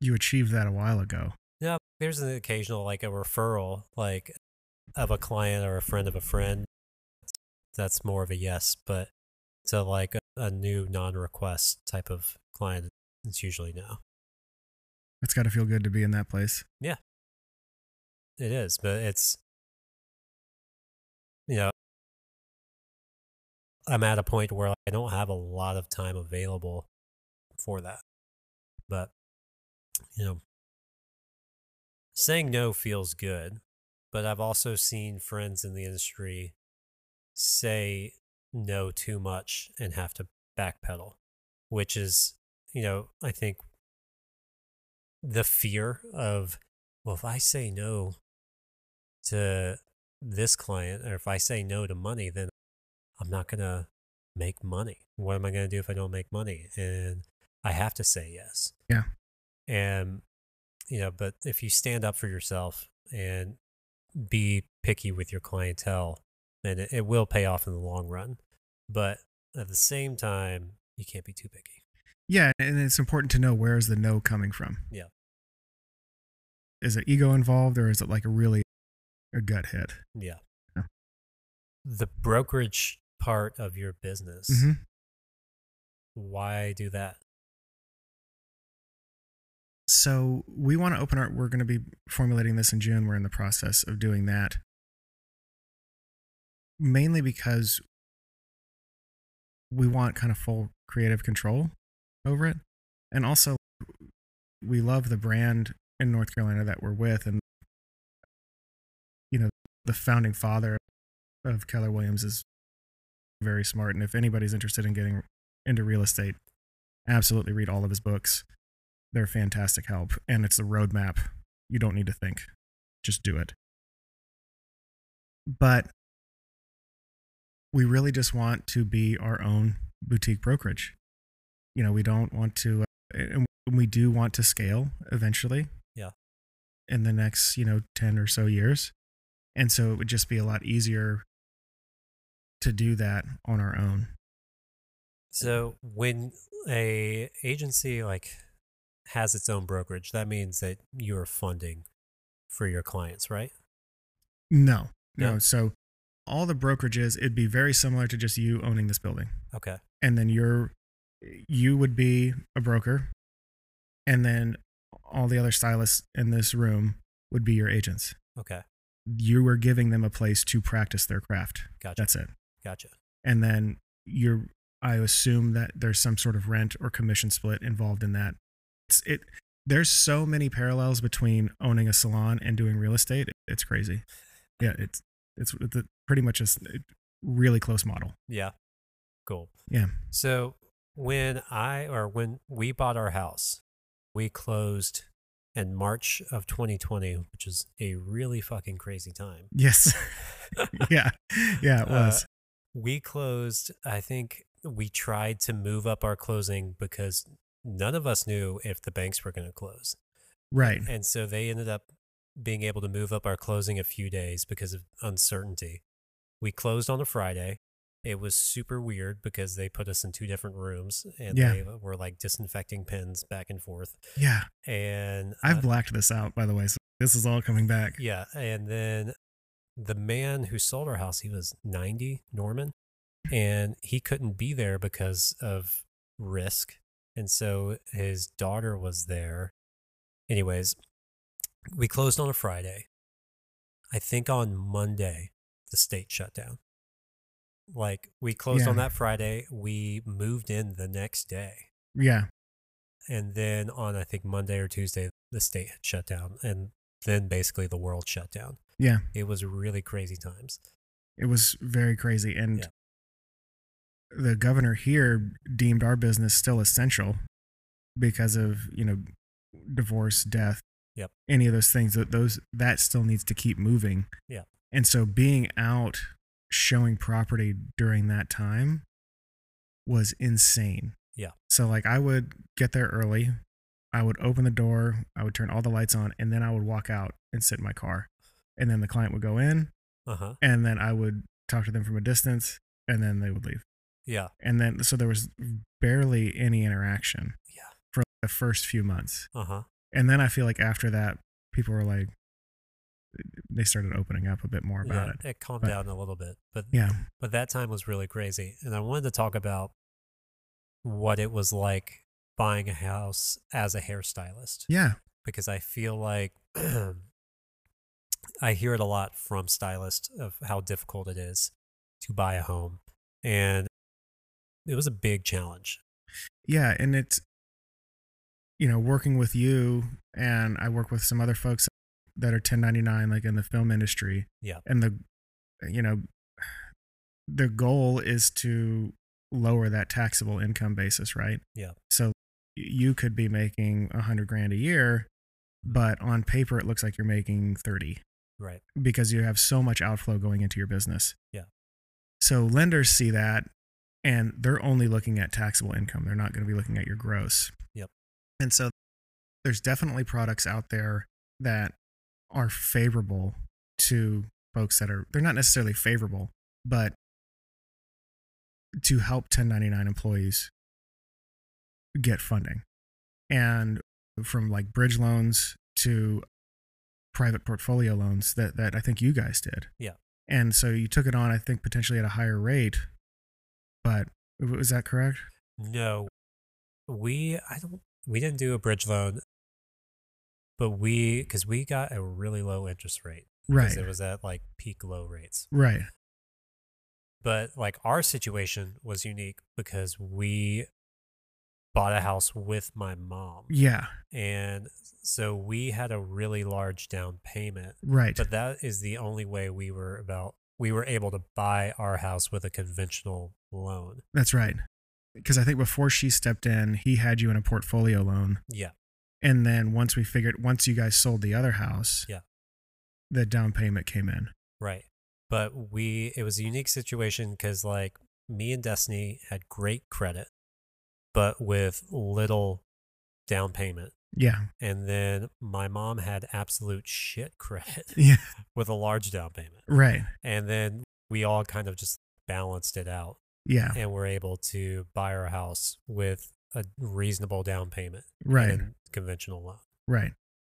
you achieved that a while ago. yeah, there's an occasional like a referral, like of a client or a friend of a friend. That's more of a yes, but to like a, a new non-request type of client, it's usually no. It's got to feel good to be in that place. Yeah. It is, but it's you know I'm at a point where I don't have a lot of time available for that. But you know saying no feels good, but I've also seen friends in the industry say no too much and have to backpedal, which is, you know, I think the fear of well, if I say no to this client, or if I say no to money, then I'm not going to make money. What am I going to do if I don't make money? And I have to say yes. Yeah. And, you know, but if you stand up for yourself and be picky with your clientele, then it, it will pay off in the long run. But at the same time, you can't be too picky. Yeah, and it's important to know where is the no coming from. Yeah. Is it ego involved or is it like a really a gut hit? Yeah. Yeah. The brokerage part of your business, hmm why do that? So we want to open our. We're going to be formulating this in June. We're in the process of doing that, mainly because we want kind of full creative control over it, and also we love the brand in North Carolina that we're with, and you know the founding father of Keller Williams is very smart, and if anybody's interested in getting into real estate, absolutely read all of his books. They're fantastic help. And it's a roadmap. You don't need to think. Just do it. But we really just want to be our own boutique brokerage. You know we don't want to and we do want to scale eventually. In the next you know 10 or so years. And so it would just be a lot easier to do that on our own. So when a agency like has its own brokerage, that means that you're funding for your clients, right? no. No? So all the brokerages it'd be very similar to just you owning this building. Okay. and then you're you would be a broker. And then all the other stylists in this room would be your agents Okay. you were giving them a place to practice their craft Gotcha. that's it Gotcha. and then you're i assume that there's some sort of rent or commission split involved in that it's it there's so many parallels between owning a salon and doing real estate it's crazy yeah it's it's it's pretty much a really close model Yeah. Cool. yeah So when I or when we bought our house, we closed in March of 2020, which is a really fucking crazy time. yes yeah yeah it Uh, was we closed, I think, we tried to move up our closing because none of us knew if the banks were going to close. Right. And so they ended up being able to move up our closing a few days because of uncertainty. We closed on a Friday. It was super weird because they put us in two different rooms and Yeah. they were like disinfecting pens back and forth. Yeah. And I've uh, blacked this out, by the way. So this is all coming back. yeah, and then the man who sold our house, he was 90, Norman, and he couldn't be there because of risk. And so his daughter was there. Anyways, we closed on a Friday. I think on Monday, the state shut down. Like we closed on that Friday, we moved in the next day. Yeah. And then on, I think, Monday or Tuesday, the state had shut down. And then basically the world shut down. Yeah. It was really crazy times. It was very crazy. And Yeah. the governor here deemed our business still essential because of, you know, divorce, death, Yep. any of those things that those that still needs to keep moving. Yeah. And so being out showing property during that time was insane. Yeah. So like I would get there early, I would open the door, I would turn all the lights on, and then I would walk out and sit in my car. And then the client would go in, Uh huh. and then I would talk to them from a distance, and then they would leave. Yeah. And then so there was barely any interaction Yeah. for the first few months. Uh huh. And then I feel like after that, people were like, they started opening up a bit more about Yeah. it. It calmed But- down a little bit. But Yeah. but that time was really crazy. And I wanted to talk about what it was like buying a house as a hairstylist Yeah. because I feel like I hear it a lot from stylists of how difficult it is to buy a home. And it was a big challenge. Yeah. And it's, you know, working with you, and I work with some other folks that are 1099, like in the film industry. Yeah. And the, you know, the goal is to lower that taxable income basis, right? Yeah. So you could be making a hundred grand a year, but on paper it looks like you're making 30 Right. because you have so much outflow going into your business. Yeah. So lenders see that and they're only looking at taxable income. They're not going to be looking at your gross. Yep. And so there's definitely products out there that are favorable to folks that are they're not necessarily favorable, but to help 1099 employees get funding. And from like bridge loans to private portfolio loans that, that I think you guys did. Yeah. And so you took it on, I think, potentially at a higher rate. But was that correct? No, we I don't we didn't do a bridge loan, but we because we got a really low interest rate Right. it was at like peak low rates. Right. But like our situation was unique because we bought a house with my mom, Yeah. and so we had a really large down payment. Right. But that is the only way we were about we were able to buy our house with a conventional loan. That's right. Because I think before she stepped in, he had you in a portfolio loan. Yeah, And then once we figured, once you guys sold the other house, Yeah. the down payment came in. right. But we it was a unique situation because like me and Destiny had great credit, but with little down payment. Yeah. And then my mom had absolute shit credit Yeah. with a large down payment. Right. And then we all kind of just balanced it out Yeah. and were able to buy our house with a reasonable down payment Right. conventional loan. Right.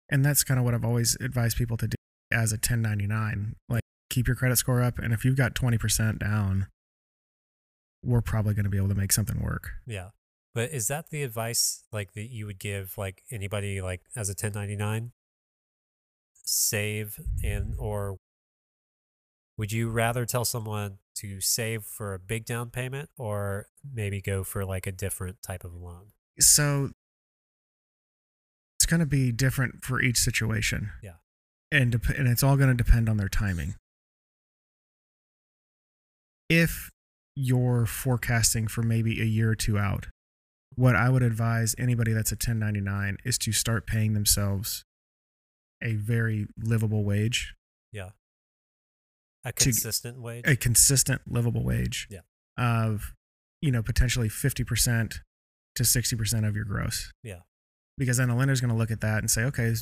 And that's kind of what I've always advised people to do as a 1099. Like, keep your credit score up. And if you've got 20% down, we're probably going to be able to make something work. Yeah. But is that the advice like that you would give like anybody like as a 1099 save and or would you rather tell someone to save for a big down payment or maybe go for like a different type of loan? So it's going to be different for each situation. Yeah. And, dep- and it's all going to depend on their timing. If you're forecasting for maybe a year or two out, what I would advise anybody that's a 1099 is to start paying themselves a very livable wage, A consistent wage? a consistent livable wage Yeah. of you know, potentially 50% to 60% of your gross. Yeah. Because then a lender's going to look at that and say, okay,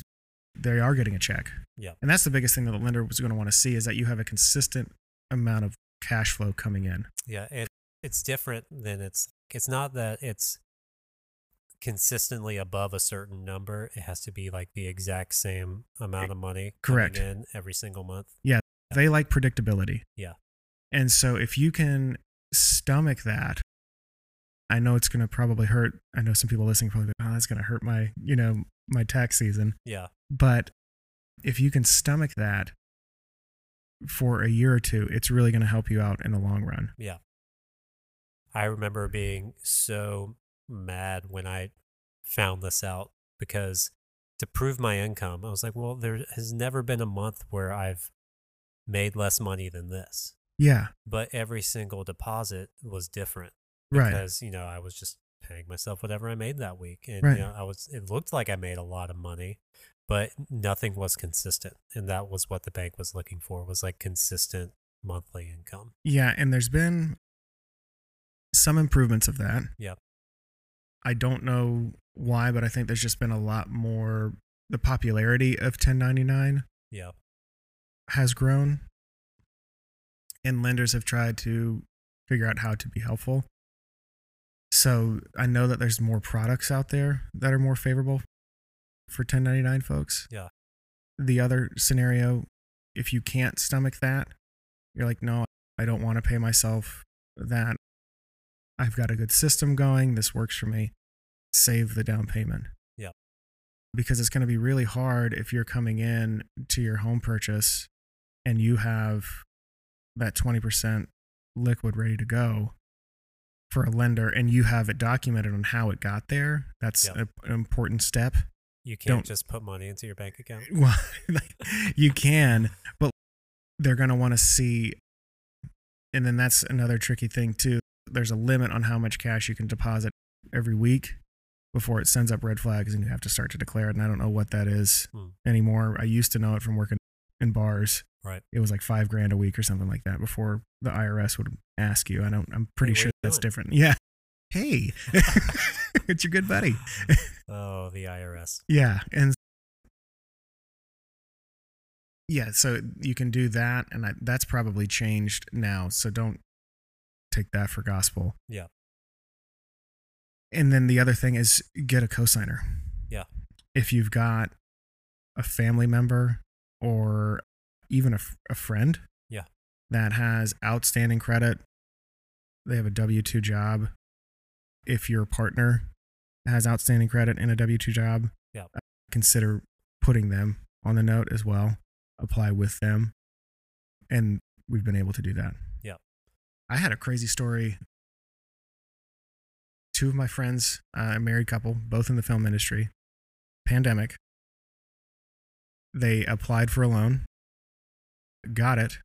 they are getting a check. Yeah. And that's the biggest thing that the lender was going to want to see is that you have a consistent amount of cash flow coming in. Yeah, it it's different than it's it's not that it's consistently above a certain number. It has to be like the exact same amount of money Correct. coming in every single month. They like predictability. Yeah. And so if you can stomach that, I know it's going to probably hurt. I know some people listening probably, oh, that's going to hurt my, you know, my tax season. Yeah. But if you can stomach that for a year or two, it's really going to help you out in the long run. Yeah. I remember being so mad when I found this out because to prove my income, I was like, well, there has never been a month where I've made less money than this. Yeah. But every single deposit was different Right. because, you know, I was just paying myself whatever I made that week. And, Right. you know, I was, it looked like I made a lot of money, but nothing was consistent. And that was what the bank was looking for was like consistent monthly income. Yeah, and there's been some improvements of that. Yep. I don't know why, but I think there's just been a lot more. The popularity of 1099 Yeah. Has grown, and lenders have tried to figure out how to be helpful. So I know that there's more products out there that are more favorable for 1099 folks. Yeah. The other scenario, if you can't stomach that, you're like, no, I don't want to pay myself that. I've got a good system going. This works for me. Save the down payment. Yeah. Because it's going to be really hard if you're coming in to your home purchase and you have that 20% liquid ready to go for a lender and you have it documented on how it got there. That's Yeah. a- an important step. You can't Don't- just put money into your bank account. Well, you can, but they're going to want to see. And then that's another tricky thing, too. There's a limit on how much cash you can deposit every week before it sends up red flags and you have to start to declare it. And I don't know what that is Hmm. anymore. I used to know it from working in bars. Right. It was like five grand a week or something like that before the IRS would ask you. I don't, I'm pretty are sure that's doing? different. Yeah. Hey, it's your good buddy. Oh, the IRS. Yeah, and yeah, so you can do that, and I, that's probably changed now. So don't take that for gospel. Yeah. And then the other thing is get a cosigner. Yeah. If you've got a family member or even a, f- a friend. Yeah. That has outstanding credit. They have a W two job. If your partner has outstanding credit and a W two job, Yeah. uh, consider putting them on the note as well. Apply with them, and we've been able to do that. Yeah. I had a crazy story. Two of my friends, uh, a married couple, both in the film industry, pandemic. They applied for a loan, got it,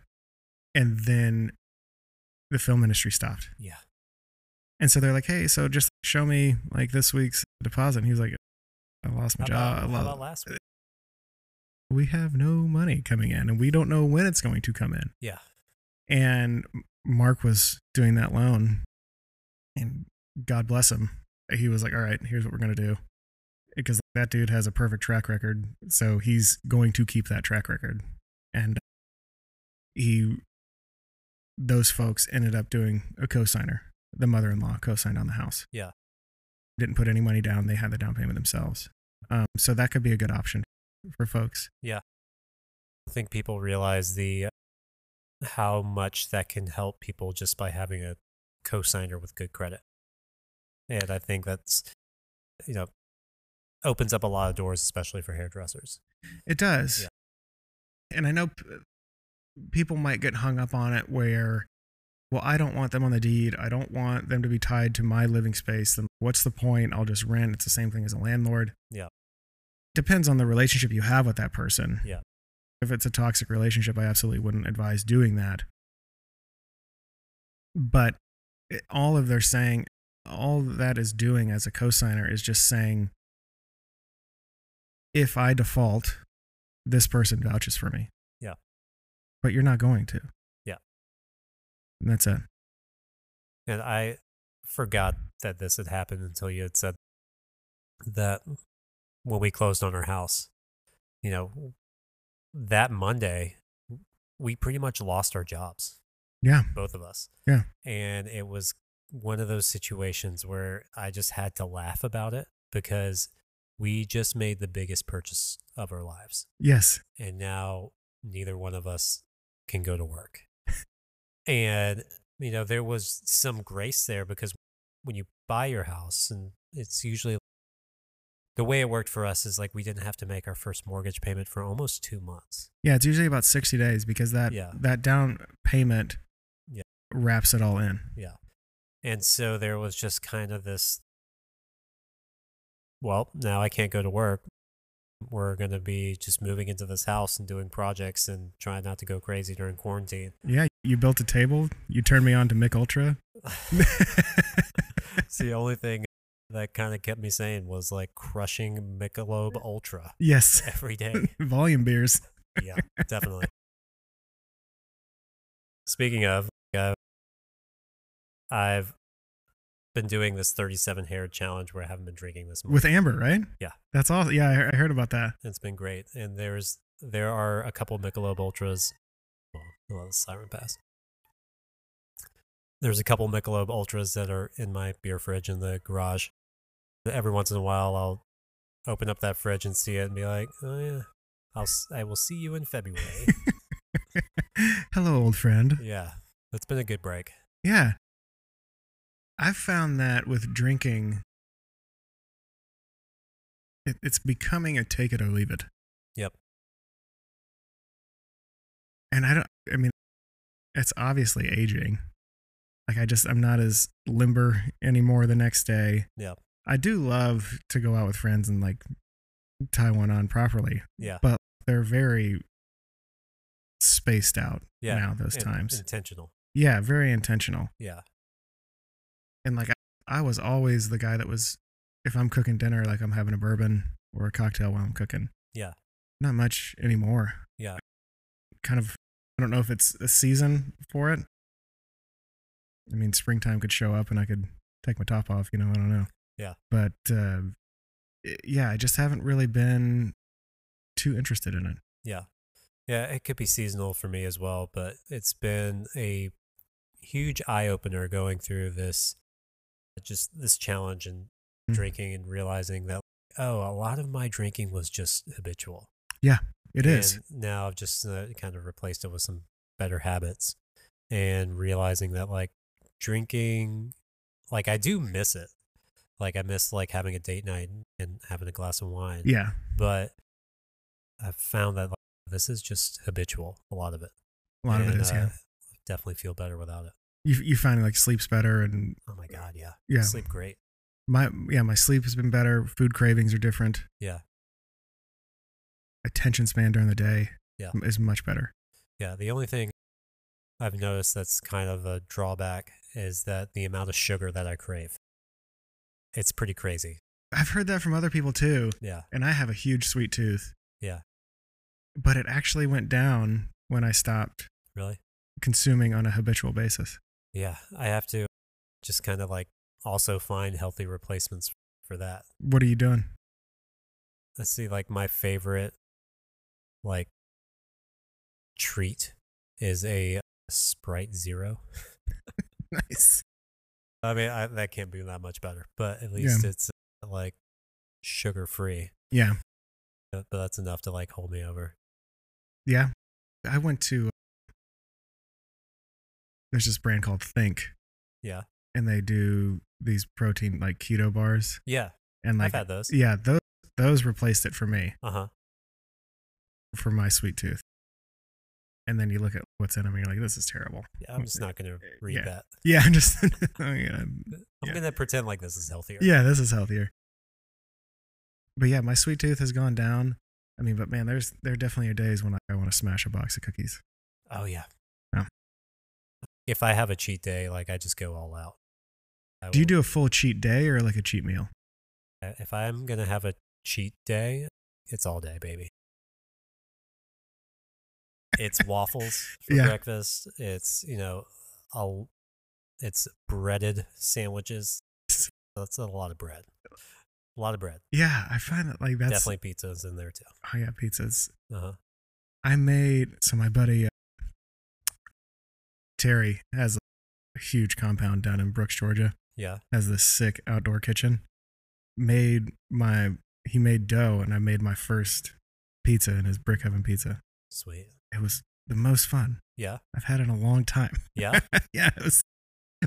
and then the film industry stopped. Yeah. And so they're like, "Hey, so just show me like this week's deposit." And he was like, "I lost my job. about, I how about last week? we have no money coming in, and we don't know when it's going to come in." Yeah. And Mark was doing that loan, and God bless him. He was like, "All right, here's what we're gonna do," because that dude has a perfect track record, so he's going to keep that track record. And he, those folks ended up doing a cosigner. The mother-in-law co-signed on the house. Yeah. Didn't put any money down. They had the down payment themselves. Um, so that could be a good option for folks. Yeah, I think people realize the how much that can help people just by having a co-signer with good credit. And I think that's you know opens up a lot of doors especially for hairdressers. It does. Yeah. And I know people might get hung up on it where, well, I don't want them on the deed. I don't want them to be tied to my living space. Then what's the point? I'll just rent. It's the same thing as a landlord. Yeah. Depends on the relationship you have with that person. Yeah. If it's a toxic relationship, I absolutely wouldn't advise doing that. But it- all of they're saying, all that is doing as a cosigner is just saying, if I default, this person vouches for me. But you're not going to. Yeah. And that's it. And I forgot that this had happened until you had said that when we closed on our house, you know, that Monday, we pretty much lost our jobs, Yeah. both of us. Yeah. And it was one of those situations where I just had to laugh about it because we just made the biggest purchase of our lives. Yes. And now neither one of us can go to work. and, you know, there was some grace there because when you buy your house, and it's usually the way it worked for us is like we didn't have to make our first mortgage payment for almost two months. Yeah, it's usually about 60 days because that Yeah. that down payment Yeah. wraps it all in. Yeah. And so there was just kind of this well, now I can't go to work. We're going to be just moving into this house and doing projects and trying not to go crazy during quarantine. Yeah, you built a table, you turned me on to Mich Ultra. it's the only thing that kind of kept me sane was like crushing Michelob Ultra yes. every day. Volume beers. yeah, definitely. Speaking of, I've been doing this 37 hair challenge where I haven't been drinking this much. With Amber, right? Yeah. That's awesome. Yeah, I heard, I heard about that. It's been great. And there's there are a couple Michelob Ultras. Well, well, the siren pass. There's a couple Michelob Ultras that are in my beer fridge in the garage. Every once in a while, I'll open up that fridge and see it and be like, "Oh yeah, I'll I will see you in February." Hello, old friend. yeah, it's been a good break. Yeah. I've found that with drinking, it, it's becoming a take it or leave it. Yep. And I don't, I mean, it's obviously aging. Like, I just, I'm not as limber anymore the next day. Yep. I do love to go out with friends and like tie one on properly, Yeah, but they're very spaced out yeah. now, those in- times. intentional. yeah, very intentional. Yeah, and like I, was always the guy that was if i'm cooking dinner like i'm having a bourbon or a cocktail while i'm cooking Yeah. not much anymore Yeah. kind of i don't know if it's a season for it i mean springtime could show up and i could take my top off you know i don't know Yeah. but uh, yeah i just haven't really been too interested in it Yeah. Yeah, it could be seasonal for me as well, but it's been a huge eye opener going through this just this challenge and Mm. drinking and realizing that oh, a lot of my drinking was just habitual. Yeah, it is. And now I've just uh, kind of replaced it with some better habits and realizing that like drinking like I do miss it. Like I miss like having a date night and having a glass of wine yeah but I've found that like, this is just habitual. A lot of it. a lot of it And, is uh, yeah Definitely feel better without it. You, you find like sleeps better and Oh my god, yeah. Yeah. Sleep great. my yeah my sleep has been better food cravings are different Yeah. attention span during the day Yeah. is much better Yeah. The only thing I've noticed that's kind of a drawback is that the amount of sugar that I crave. It's pretty crazy. I've heard that from other people too, Yeah. and I have a huge sweet tooth. Yeah. But it actually went down when I stopped Really? consuming on a habitual basis. Yeah. I have to just kind of like also find healthy replacements for that. What are you doing? Let's see, like my favorite like treat is a Sprite Zero. Nice. I mean, I, that can't be that much better, but at least it's uh, like sugar free. Yeah. But that's enough to like hold me over. Yeah. I went to there's this brand called Think Yeah. and they do these protein like keto bars Yeah. and like I've had those. yeah, those those replaced it for me Uh huh. for my sweet tooth. And then you look at what's in them and you're like this is terrible. Yeah. I'm just not going to read Yeah. that. Yeah, I'm just I'm Yeah. going to pretend like this is healthier. Yeah, this is healthier. But yeah, my sweet tooth has gone down. I mean, but man, there's there definitely are days when I, I want to smash a box of cookies. Oh, yeah. If I have a cheat day, like I just go all out. I Do you will- do a full cheat day or like a cheat meal? If I'm going to have a cheat day, it's all day, baby. It's waffles for Yeah. breakfast. It's, you know, I'll it's breaded sandwiches. That's a lot of bread. A lot of bread. Yeah, I find that like that's Definitely pizza's in there too. oh yeah, pizzas. Uh huh. I made so my buddy uh, Terry has a huge compound down in Brooks, Georgia. Yeah. Has this sick outdoor kitchen. Made my he made dough and I made my first pizza in his brick oven pizza. Sweet. It was the most fun Yeah. I've had in a long time. Yeah. yeah, it was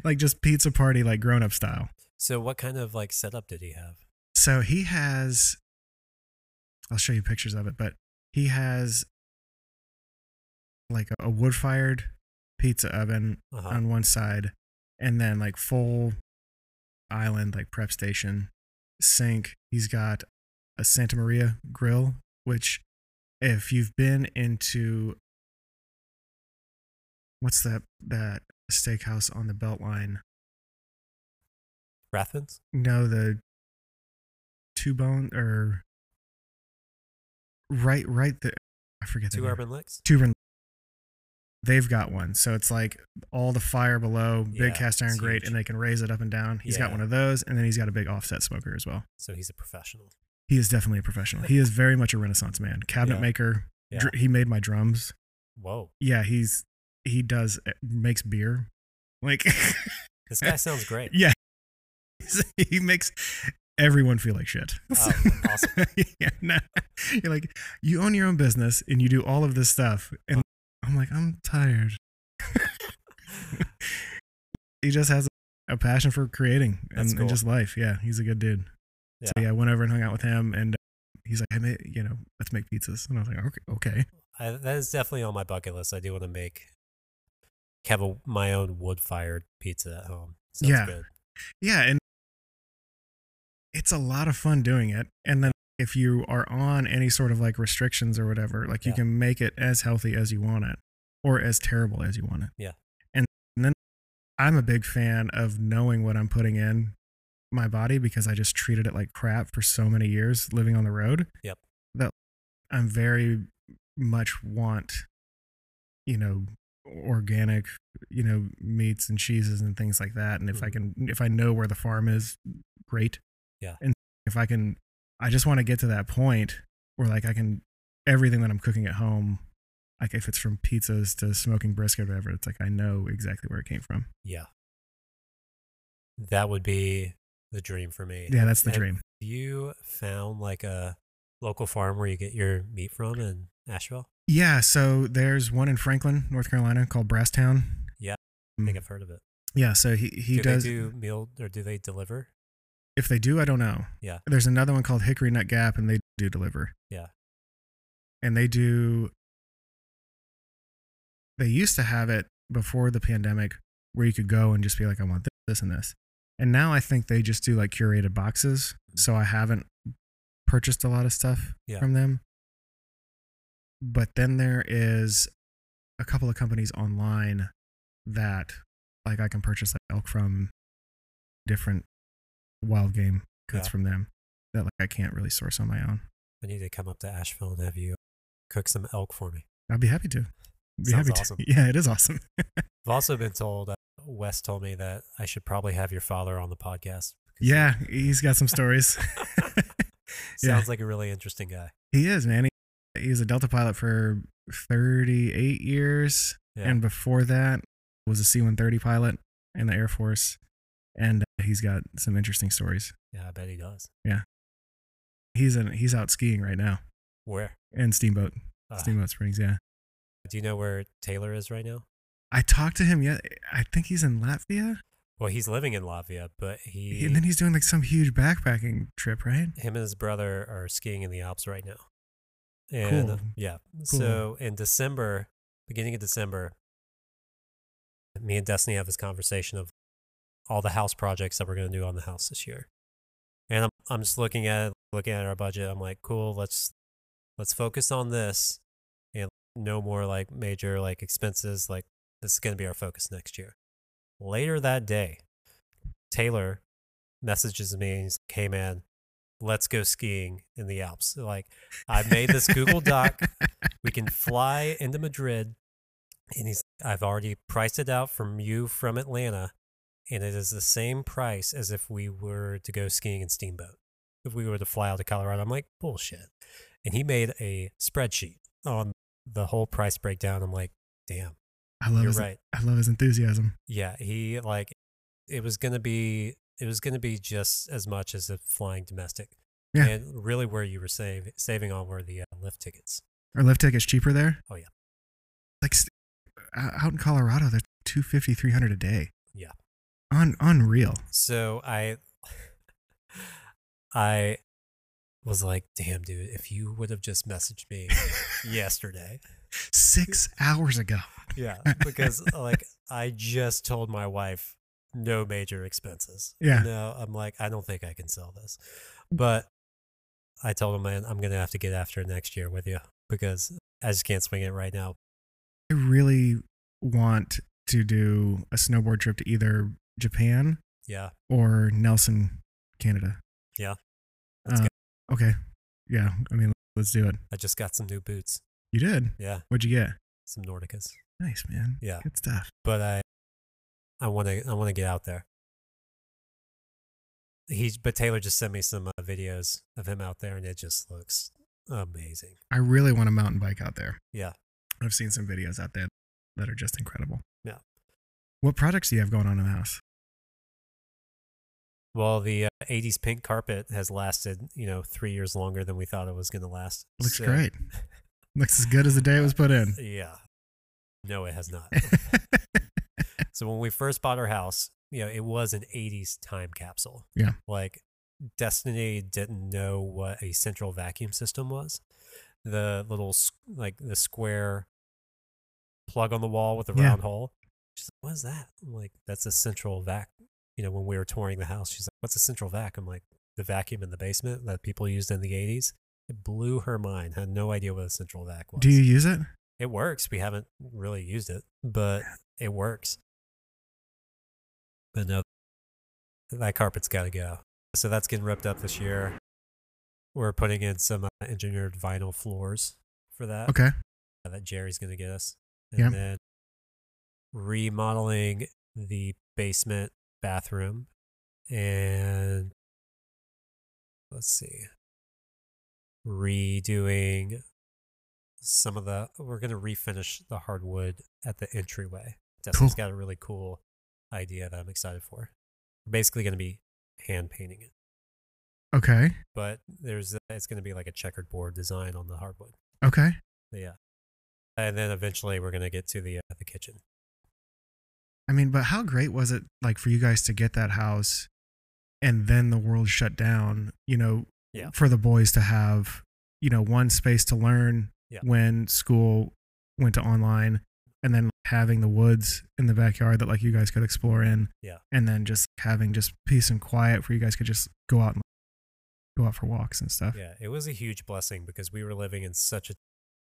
like just pizza party like grown up style. so what kind of like setup did he have? So he has I'll show you pictures of it, but he has like a, a wood fired pizza oven Uh-huh. on one side and then like full island like prep station sink he's got a santa maria grill which if you've been into what's that that steakhouse on the beltline Rathbun's? no the two bone or right right the i forget the Two urban licks? two run- they've got one so it's like all the fire below big Yeah, cast iron grate huge. and they can raise it up and down He's got one of those and then he's got a big offset smoker as well So he's a professional. he is definitely a professional he is very much a renaissance man cabinet Yeah. maker Yeah. Dr- he made my drums Whoa. yeah he's he does eh, makes beer like This guy sounds great. yeah he makes everyone feel like shit Oh, awesome. yeah, no. You're like, you own your own business and you do all of this stuff. And I'm like, I'm tired. he just has a passion for creating and, That's and just life. Yeah, he's a good dude. So Yeah. yeah, I went over and hung out with him and uh, he's like, hey, mate, you know, let's make pizzas. And I was like, okay. okay. I, that is definitely on my bucket list. I do want to make have a, my own wood fired pizza at home. Sounds Yeah. good. Yeah, and it's a lot of fun doing it. And then if you are on any sort of like restrictions or whatever, like you Yeah. can make it as healthy as you want it or as terrible as you want it. Yeah. And, and then I'm a big fan of knowing what I'm putting in my body because I just treated it like crap for so many years living on the road. Yep. That I'm very much want, you know, organic, you know, meats and cheeses and things like that. And if I Mhm. can, if I know where the farm is, great. Yeah. And if I can, I just want to get to that point where like I can, everything that I'm cooking at home, like if it's from pizzas to smoking brisket or whatever, it's like I know exactly where it came from. Yeah. That would be the dream for me. Yeah, that's the Have dream. You found like a local farm where you get your meat from in Asheville? Yeah. So there's one in Franklin, North Carolina called Brasstown. Yeah, Mm. I think I've heard of it. Yeah. So he, he do does, they do meal or do they deliver? If they do, I don't know. Yeah. There's another one called Hickory Nut Gap and they do deliver. Yeah. And they do, they used to have it before the pandemic where you could go and just be like, I want this, this, and this. And now I think they just do like curated boxes. Mm-hmm. So I haven't purchased a lot of stuff Yeah. from them. But then there is a couple of companies online that like I can purchase like elk from different wild game cuts Yeah. from them that like I can't really source on my own. I need to come up to Asheville and have you cook some elk for me. I'd be happy to. Be Sounds happy awesome. to. Yeah, it is awesome. I've also been told, uh, Wes told me that I should probably have your father on the podcast. yeah, he's got some stories. he yeah. Sounds like a really interesting guy. he is, man. He, he was a Delta pilot for 38 years. Yeah. And before that was a C-130 pilot in the Air Force. And he's got some interesting stories. yeah, I bet he does. Yeah. He's in, he's out skiing right now Where? in Steamboat, Uh, Steamboat Springs. Yeah. do you know where Taylor is right now? I talked to him. Yeah. I think he's in Latvia. Well, he's living in Latvia, but he and then he's doing like some huge backpacking trip, right? him and his brother are skiing in the Alps right now. And Cool. yeah, Cool. so in December, beginning of December, me and Destiny have this conversation of all the house projects that we're going to do on the house this year. And I'm I'm just looking at it, looking at our budget. I'm like, cool, let's let's focus on this and no more like major like expenses. Like this is going to be our focus next year. Later that day, Taylor messages me and he's like, hey man, let's go skiing in the Alps. Like I made this Google Doc. We can fly into Madrid. And he's I've already priced it out from you from Atlanta. And it is the same price as if we were to go skiing in Steamboat. If we were to fly out to Colorado, I'm like, bullshit. And he made a spreadsheet on the whole price breakdown. I'm like, damn, I love his right. I love his enthusiasm. Yeah, he like it was gonna be it was gonna be just as much as if flying domestic. Yeah. And really, where you were save, saving on were the uh, lift tickets. Are lift tickets cheaper there? Oh, yeah. Like uh, out in Colorado, they're 250 300 a day. Un- unreal. So I, I was like, damn, dude, if you would have just messaged me yesterday. Six hours ago. Yeah. Because like I just told my wife no major expenses. Yeah. You know, I'm like, I don't think I can sell this. But I told him, man, I'm going to have to get after next year with you because I just can't swing it right now. I really want to do a snowboard trip to either Japan Yeah. or Nelson, Canada. Yeah. Uh, okay. Yeah. I mean, let's do it. I just got some new boots. You did. Yeah. What'd you get? Some Nordicas. Nice, man. Yeah. Good stuff. but I I want to I want to get out there. He but Taylor just sent me some uh, videos of him out there and it just looks amazing. I really want a mountain bike out there. Yeah. I've seen some videos out there that are just incredible. Yeah. What projects do you have going on in the house? Well, the uh, 80s pink carpet has lasted, you know, 3 years longer than we thought it was going to last. Looks So- great. Looks as good as the day it was put in. Yeah. No, it has not. so when we first bought our house, you know, it was an 80s time capsule. Yeah. Like Destiny didn't know what a central vacuum system was. The little like the square plug on the wall with the Yeah. round hole. She's like, "What is that?" I'm like, "That's a central vac." You know, when we were touring the house, she's like, "What's a central vac?" I'm like, "The vacuum in the basement that people used in the 80s." It blew her mind. Had no idea what a central vac was do you use it? it works. We haven't really used it, but it works. But no, that carpet's got to go. So that's getting ripped up this year. We're putting in some uh, engineered vinyl floors for that Okay. uh, that Jerry's going to get us. And Yeah. then remodeling the basement bathroom and let's see, redoing some of the, we're going to refinish the hardwood at the entryway. Destiny's got a really cool idea that I'm excited for. We're basically going to be hand painting it, Okay. but there's, it's going to be like a checkered board design on the hardwood. Okay. Yeah. And then eventually we're going to get to the, uh, the kitchen. I mean, but how great was it like for you guys to get that house and then the world shut down, you know, Yeah. for the boys to have, you know, one space to learn Yeah. when school went to online and then having the woods in the backyard that like you guys could explore in. Yeah. And then just having just peace and quiet where you guys could just go out and go out for walks and stuff. Yeah, it was a huge blessing because we were living in such a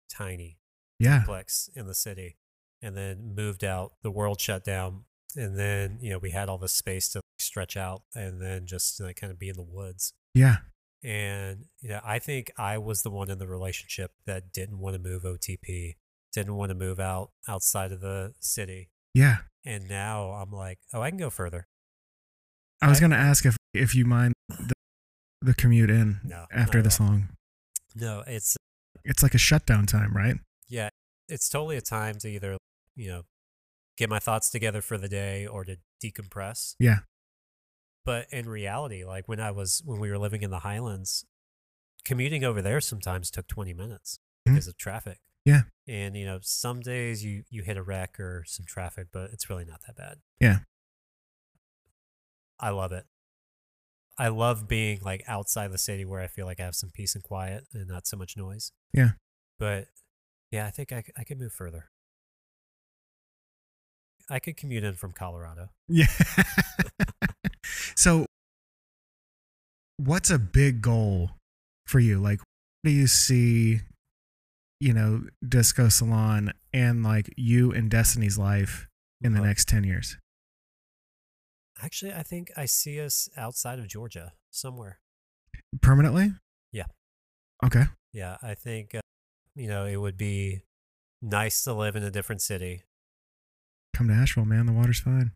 tiny Yeah. complex in the city and then moved out. The world shut down. And then, you know, we had all this space to stretch out and then just like kind of be in the woods. Yeah. And, you know, I think I was the one in the relationship that didn't want to move OTP, didn't want to move out outside of the city. Yeah. And now I'm like, oh, I can go further. I was I- to ask if if you mind the, the commute in No, after this long. No, it's, It's like a shutdown time, right? yeah, it's totally a time to either, you know, get my thoughts together for the day or to decompress. Yeah. But in reality, like when I was when we were living in the Highlands, commuting over there sometimes took 20 minutes Mhm. because of traffic. Yeah. And you know, some days you you hit a wreck or some traffic, but it's really not that bad. Yeah. I love it. I love being like outside the city where I feel like I have some peace and quiet and not so much noise. Yeah. But yeah, I think I I could move further. I could commute in from Colorado. Yeah. so, what's a big goal for you? Like, what do you see, you know, Disco Salon and like you and Destiny's life in the Uh, next 10 years? Actually, I think I see us outside of Georgia somewhere. Permanently? Yeah. Okay. Yeah, I think uh, you know it would be nice to live in a different city. Come to Asheville, man. The water's fine.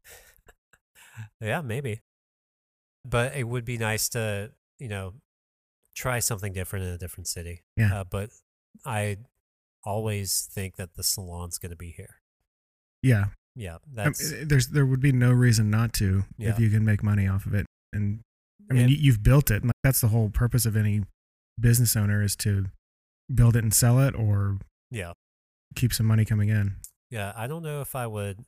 Yeah, maybe. But it would be nice to, you know, try something different in a different city. Yeah. Uh, but I always think that the salon's going to be here. Yeah, Yeah, I mean, that's there's there would be no reason not to Yeah. if you can make money off of it. And I mean, And- you, you've built it. And like, that's the whole purpose of any business owner is to build it and sell it, or yeah, keep some money coming in. Yeah. I don't know if I would.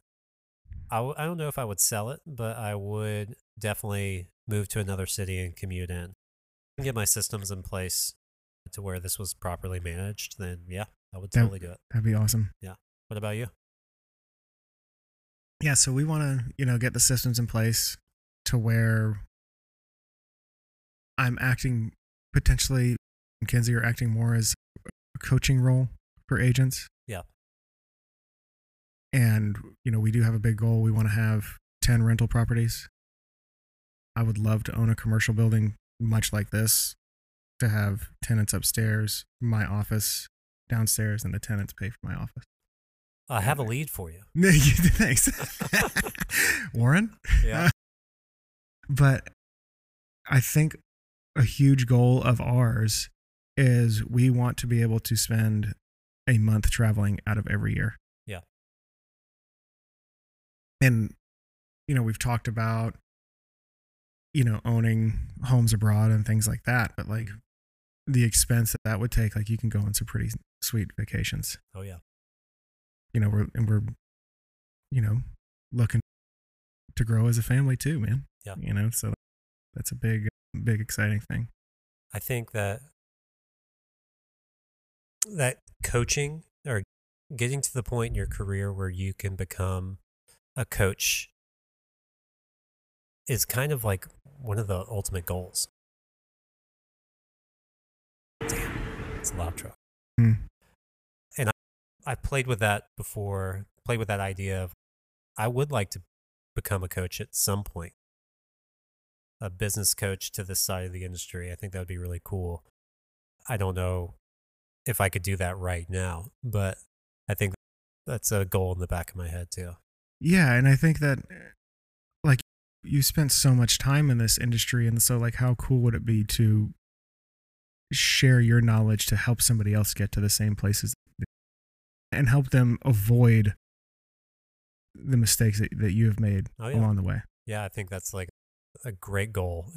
I, w- I don't know if I would sell it, but I would definitely move to another city and commute in. And get my systems in place to where this was properly managed. Then yeah, I would That- totally do it. That'd be awesome. Yeah. What about you? Yeah, so we want to, you know, get the systems in place to where I'm acting potentially, Kenzie, are acting more as a coaching role for agents. And, you know, we do have a big goal. We want to have 10 rental properties. I would love to own a commercial building much like this, to have tenants upstairs, my office downstairs, and the tenants pay for my office. I have a lead for you. Thanks. Warren? Yeah. But I think a huge goal of ours is we want to be able to spend a month traveling out of every year. And, you know, we've talked about, you know, owning homes abroad and things like that, but like the expense that that would take, like you can go on some pretty sweet vacations Oh yeah. you know, we're and we're, you know, looking to grow as a family too, man. Yeah. You know, so that's a big, big exciting thing. I think that that coaching or getting to the point in your career where you can become a coach is kind of like one of the ultimate goals. Damn, it's a loud truck. Hmm. And I, I played with that before, played with that idea of I would like to become a coach at some point a business coach to this side of the industry. I think that would be really cool. I don't know if I could do that right now, but I think that's a goal in the back of my head too. Yeah, and I think that, like, you spent so much time in this industry, and so like, how cool would it be to share your knowledge to help somebody else get to the same places and help them avoid the mistakes that, that you have made Oh, yeah. along the way. Yeah, I think that's like a great goal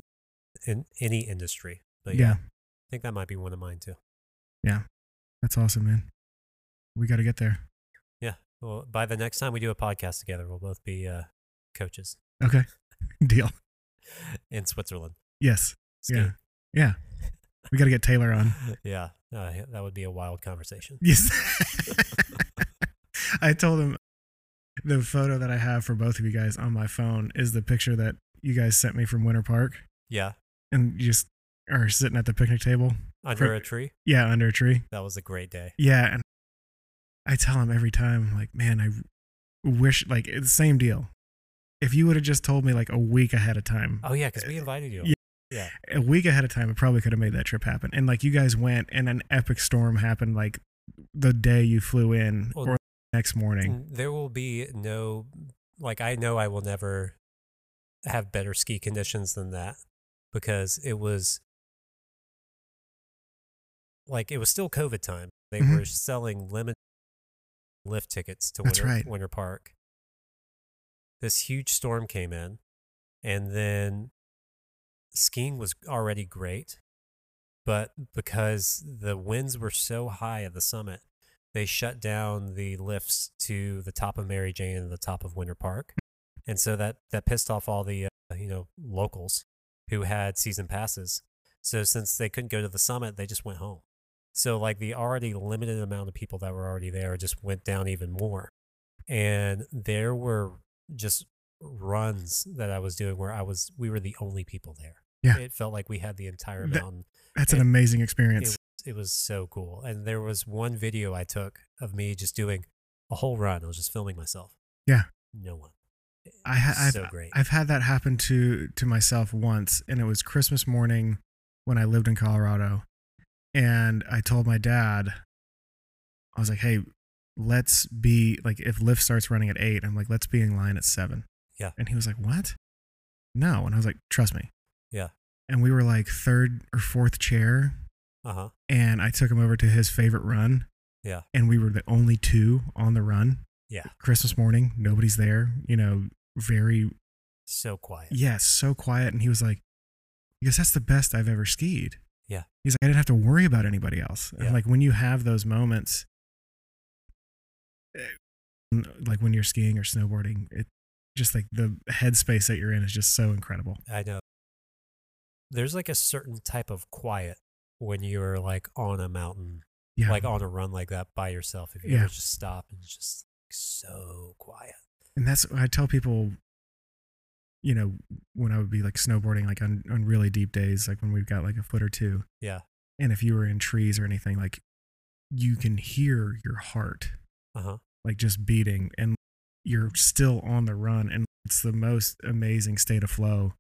in any industry. But yeah, yeah, I think that might be one of mine too. Yeah. That's awesome, man. We got to get there. Yeah. Well, by the next time we do a podcast together, we'll both be uh, coaches Okay, deal. in Switzerland. Yes. Skiing. Yeah. We got to get Taylor on. Yeah. Uh, that would be a wild conversation. Yes. I told him the photo that I have for both of you guys on my phone is the picture that you guys sent me from Winter Park Yeah. and you just are sitting at the picnic table. Under For- a tree. Yeah, under a tree. That was a great day. Yeah. And I tell him every time, like, man, I wish, like, it's the same deal. If you would have just told me like a week ahead of time, Oh, yeah, because we invited you. Yeah. Yeah. a week ahead of time, it probably could have made that trip happen. And like you guys went and an epic storm happened like the day you flew in Well, or next morning. There will be no, like, I know I will never have better ski conditions than that because it was like, it was still COVID time. They Mhm. were selling limited lift tickets to That's Winter, right. Winter Park. This huge storm came in, and then skiing was already great. But because the winds were so high at the summit, they shut down the lifts to the top of Mary Jane and the top of Winter Park, and so that that pissed off all the uh, you know locals who had season passes. So since they couldn't go to the summit, they just went home. So like the already limited amount of people that were already there just went down even more, and there were just runs that I was doing where I was we were the only people there. Yeah. it felt like we had the entire That- mountain That's an amazing experience. was, it was so cool. And there was one video I took of me just doing a whole run. I was just filming myself. Yeah. No one. I ha- I've, great. I've had that happen to to myself once, and it was Christmas morning when I lived in Colorado, and I told my dad, I was like, "Hey, let's be like if lift starts running at eight, I'm like, let's be in line at seven. Yeah. and he was like, "What?" no. And I was like, trust me. Yeah. And we were like third or fourth chair. Uh huh. And I took him over to his favorite run. Yeah. And we were the only two on the run. Yeah. Christmas morning, nobody's there. You know, very So quiet. yes, so quiet. And he was like, because that's the best I've ever skied. Yeah. He's like, I didn't have to worry about anybody else. And Yeah. like when you have those moments, eh, like when you're skiing or snowboarding, it just like the headspace that you're in is just so incredible. I know. There's like a certain type of quiet when you're like on a mountain, Yeah. like on a run like that by yourself. If you Yeah. ever just stop and it's just so quiet. and that's I tell people, you know, when I would be like snowboarding, like on, on really deep days, like when we've got like a foot or two, Yeah. and if you were in trees or anything, like you can hear your heart Uh huh. like just beating and you're still on the run and it's the most amazing state of flow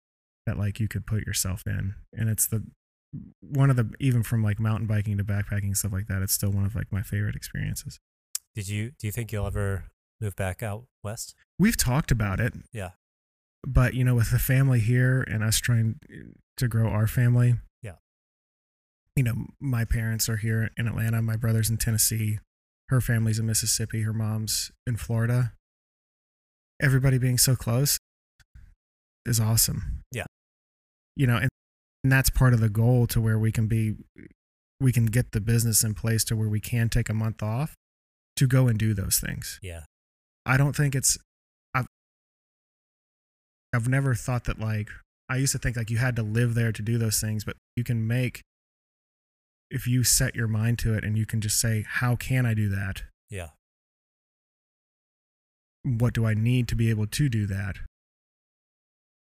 that like you could put yourself in and it's the one of the even from like mountain biking to backpacking stuff like that it's still one of like my favorite experiences Did you, do you think you'll ever move back out west? we've talked about it Yeah. But you know with the family here and us trying to grow our family. Yeah. you know my parents are here in atlanta. My brother's in tennessee. Her family's in mississippi. Her mom's in florida. Everybody being so close is awesome. Yeah. you know and, and that's part of the goal to where we can be we can get the business in place to where we can take a month off to go and do those things. Yeah. I don't think it's I've never thought that like I used to think like you had to live there to do those things, but you can make if you set your mind to it and you can just say, How can I do that? Yeah. What do I need to be able to do that?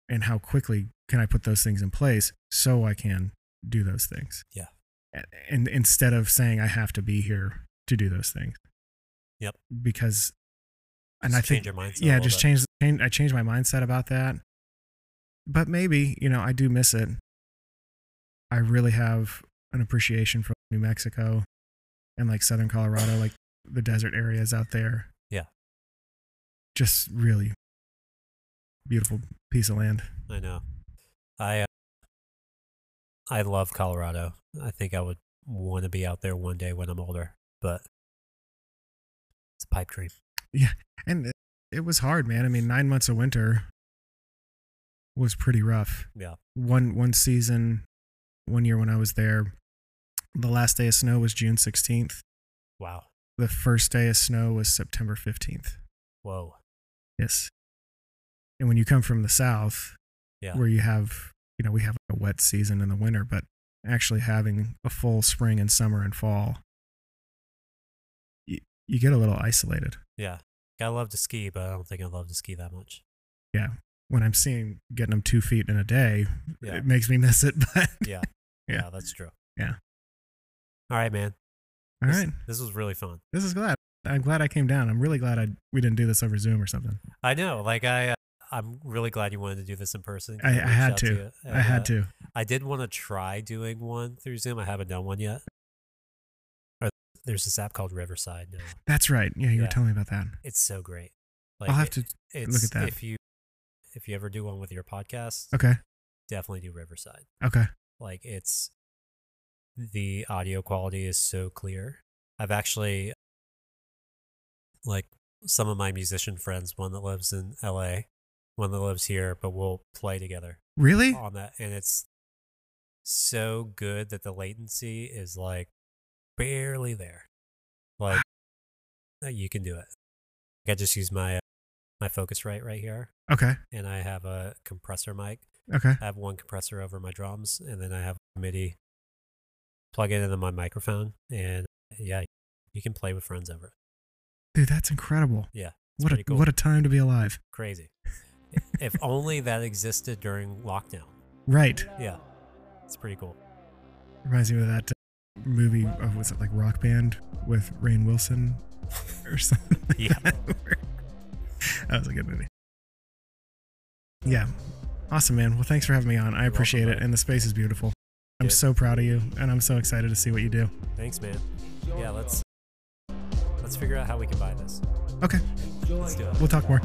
And how quickly can I put those things in place so I can do those things? Yeah. And instead of saying I have to be here to do those things. Yep. Because and Just I think your mindset. yeah just bit. change, i changed my mindset about that but maybe you know i do miss it i really have an appreciation for new mexico and like southern colorado like the desert areas out there Yeah. just really beautiful piece of land I know. I uh, I love Colorado. I think I would want to be out there one day when I'm older, but it's a pipe dream. Yeah. And it, was hard man i mean nine months of winter was pretty rough Yeah. one one season one year when i was there the last day of snow was june 16th Wow. The first day of snow was September 15th. Whoa. Yes. And when you come from the south, Yeah. where you have, you know, we have a wet season in the winter, but actually having a full spring and summer and fall, you, you get a little isolated. Yeah. I love to ski, but I don't think I love to ski that much. Yeah. When I'm seeing getting them two feet in a day, Yeah. it makes me miss it. But Yeah. Yeah. yeah. that's true. Yeah. All right, man. all this, right, This was really fun. this is glad. I'm glad I came down. I'm really glad I we didn't do this over Zoom or something. I know. Like I, uh, I'm really glad you wanted to do this in person. I, I had out to. you, I had uh, to. I did want to try doing one through Zoom. I haven't done one yet. There's this app called Riverside now. That's right. Yeah, you Yeah. were telling me about that. It's so great. Like I'll have it- to. it's, at that. If you if you ever do one with your podcast, Okay. definitely do Riverside. Okay. Like it's the audio quality is so clear. I've actually like some of my musician friends, one that lives in LA, one that lives here, but we'll play together Really? on that and it's so good that the latency is like barely there. Like uh, you can do it. I just use my uh, my Focusrite right right here Okay. and I have a compressor mic Okay. I have one compressor over my drums, and then I have a MIDI plug it into my microphone, and yeah, you can play with friends over it. Dude, that's incredible. Yeah, What a cool. what a time to be alive. Crazy. if only that existed during lockdown. Right. Yeah, it's pretty cool. Reminds me of that uh, movie. Uh, oh, was it like Rock Band with Rainn Wilson or something? like Yeah. that, that was a good movie. Yeah. Awesome, man. Well, thanks for having me on. I welcome, appreciate it. bud. And the space is beautiful. I'm so proud of you, and I'm so excited to see what you do. Thanks, man. Yeah, let's let's figure out how we can buy this. Okay. Let's do it. We'll talk more.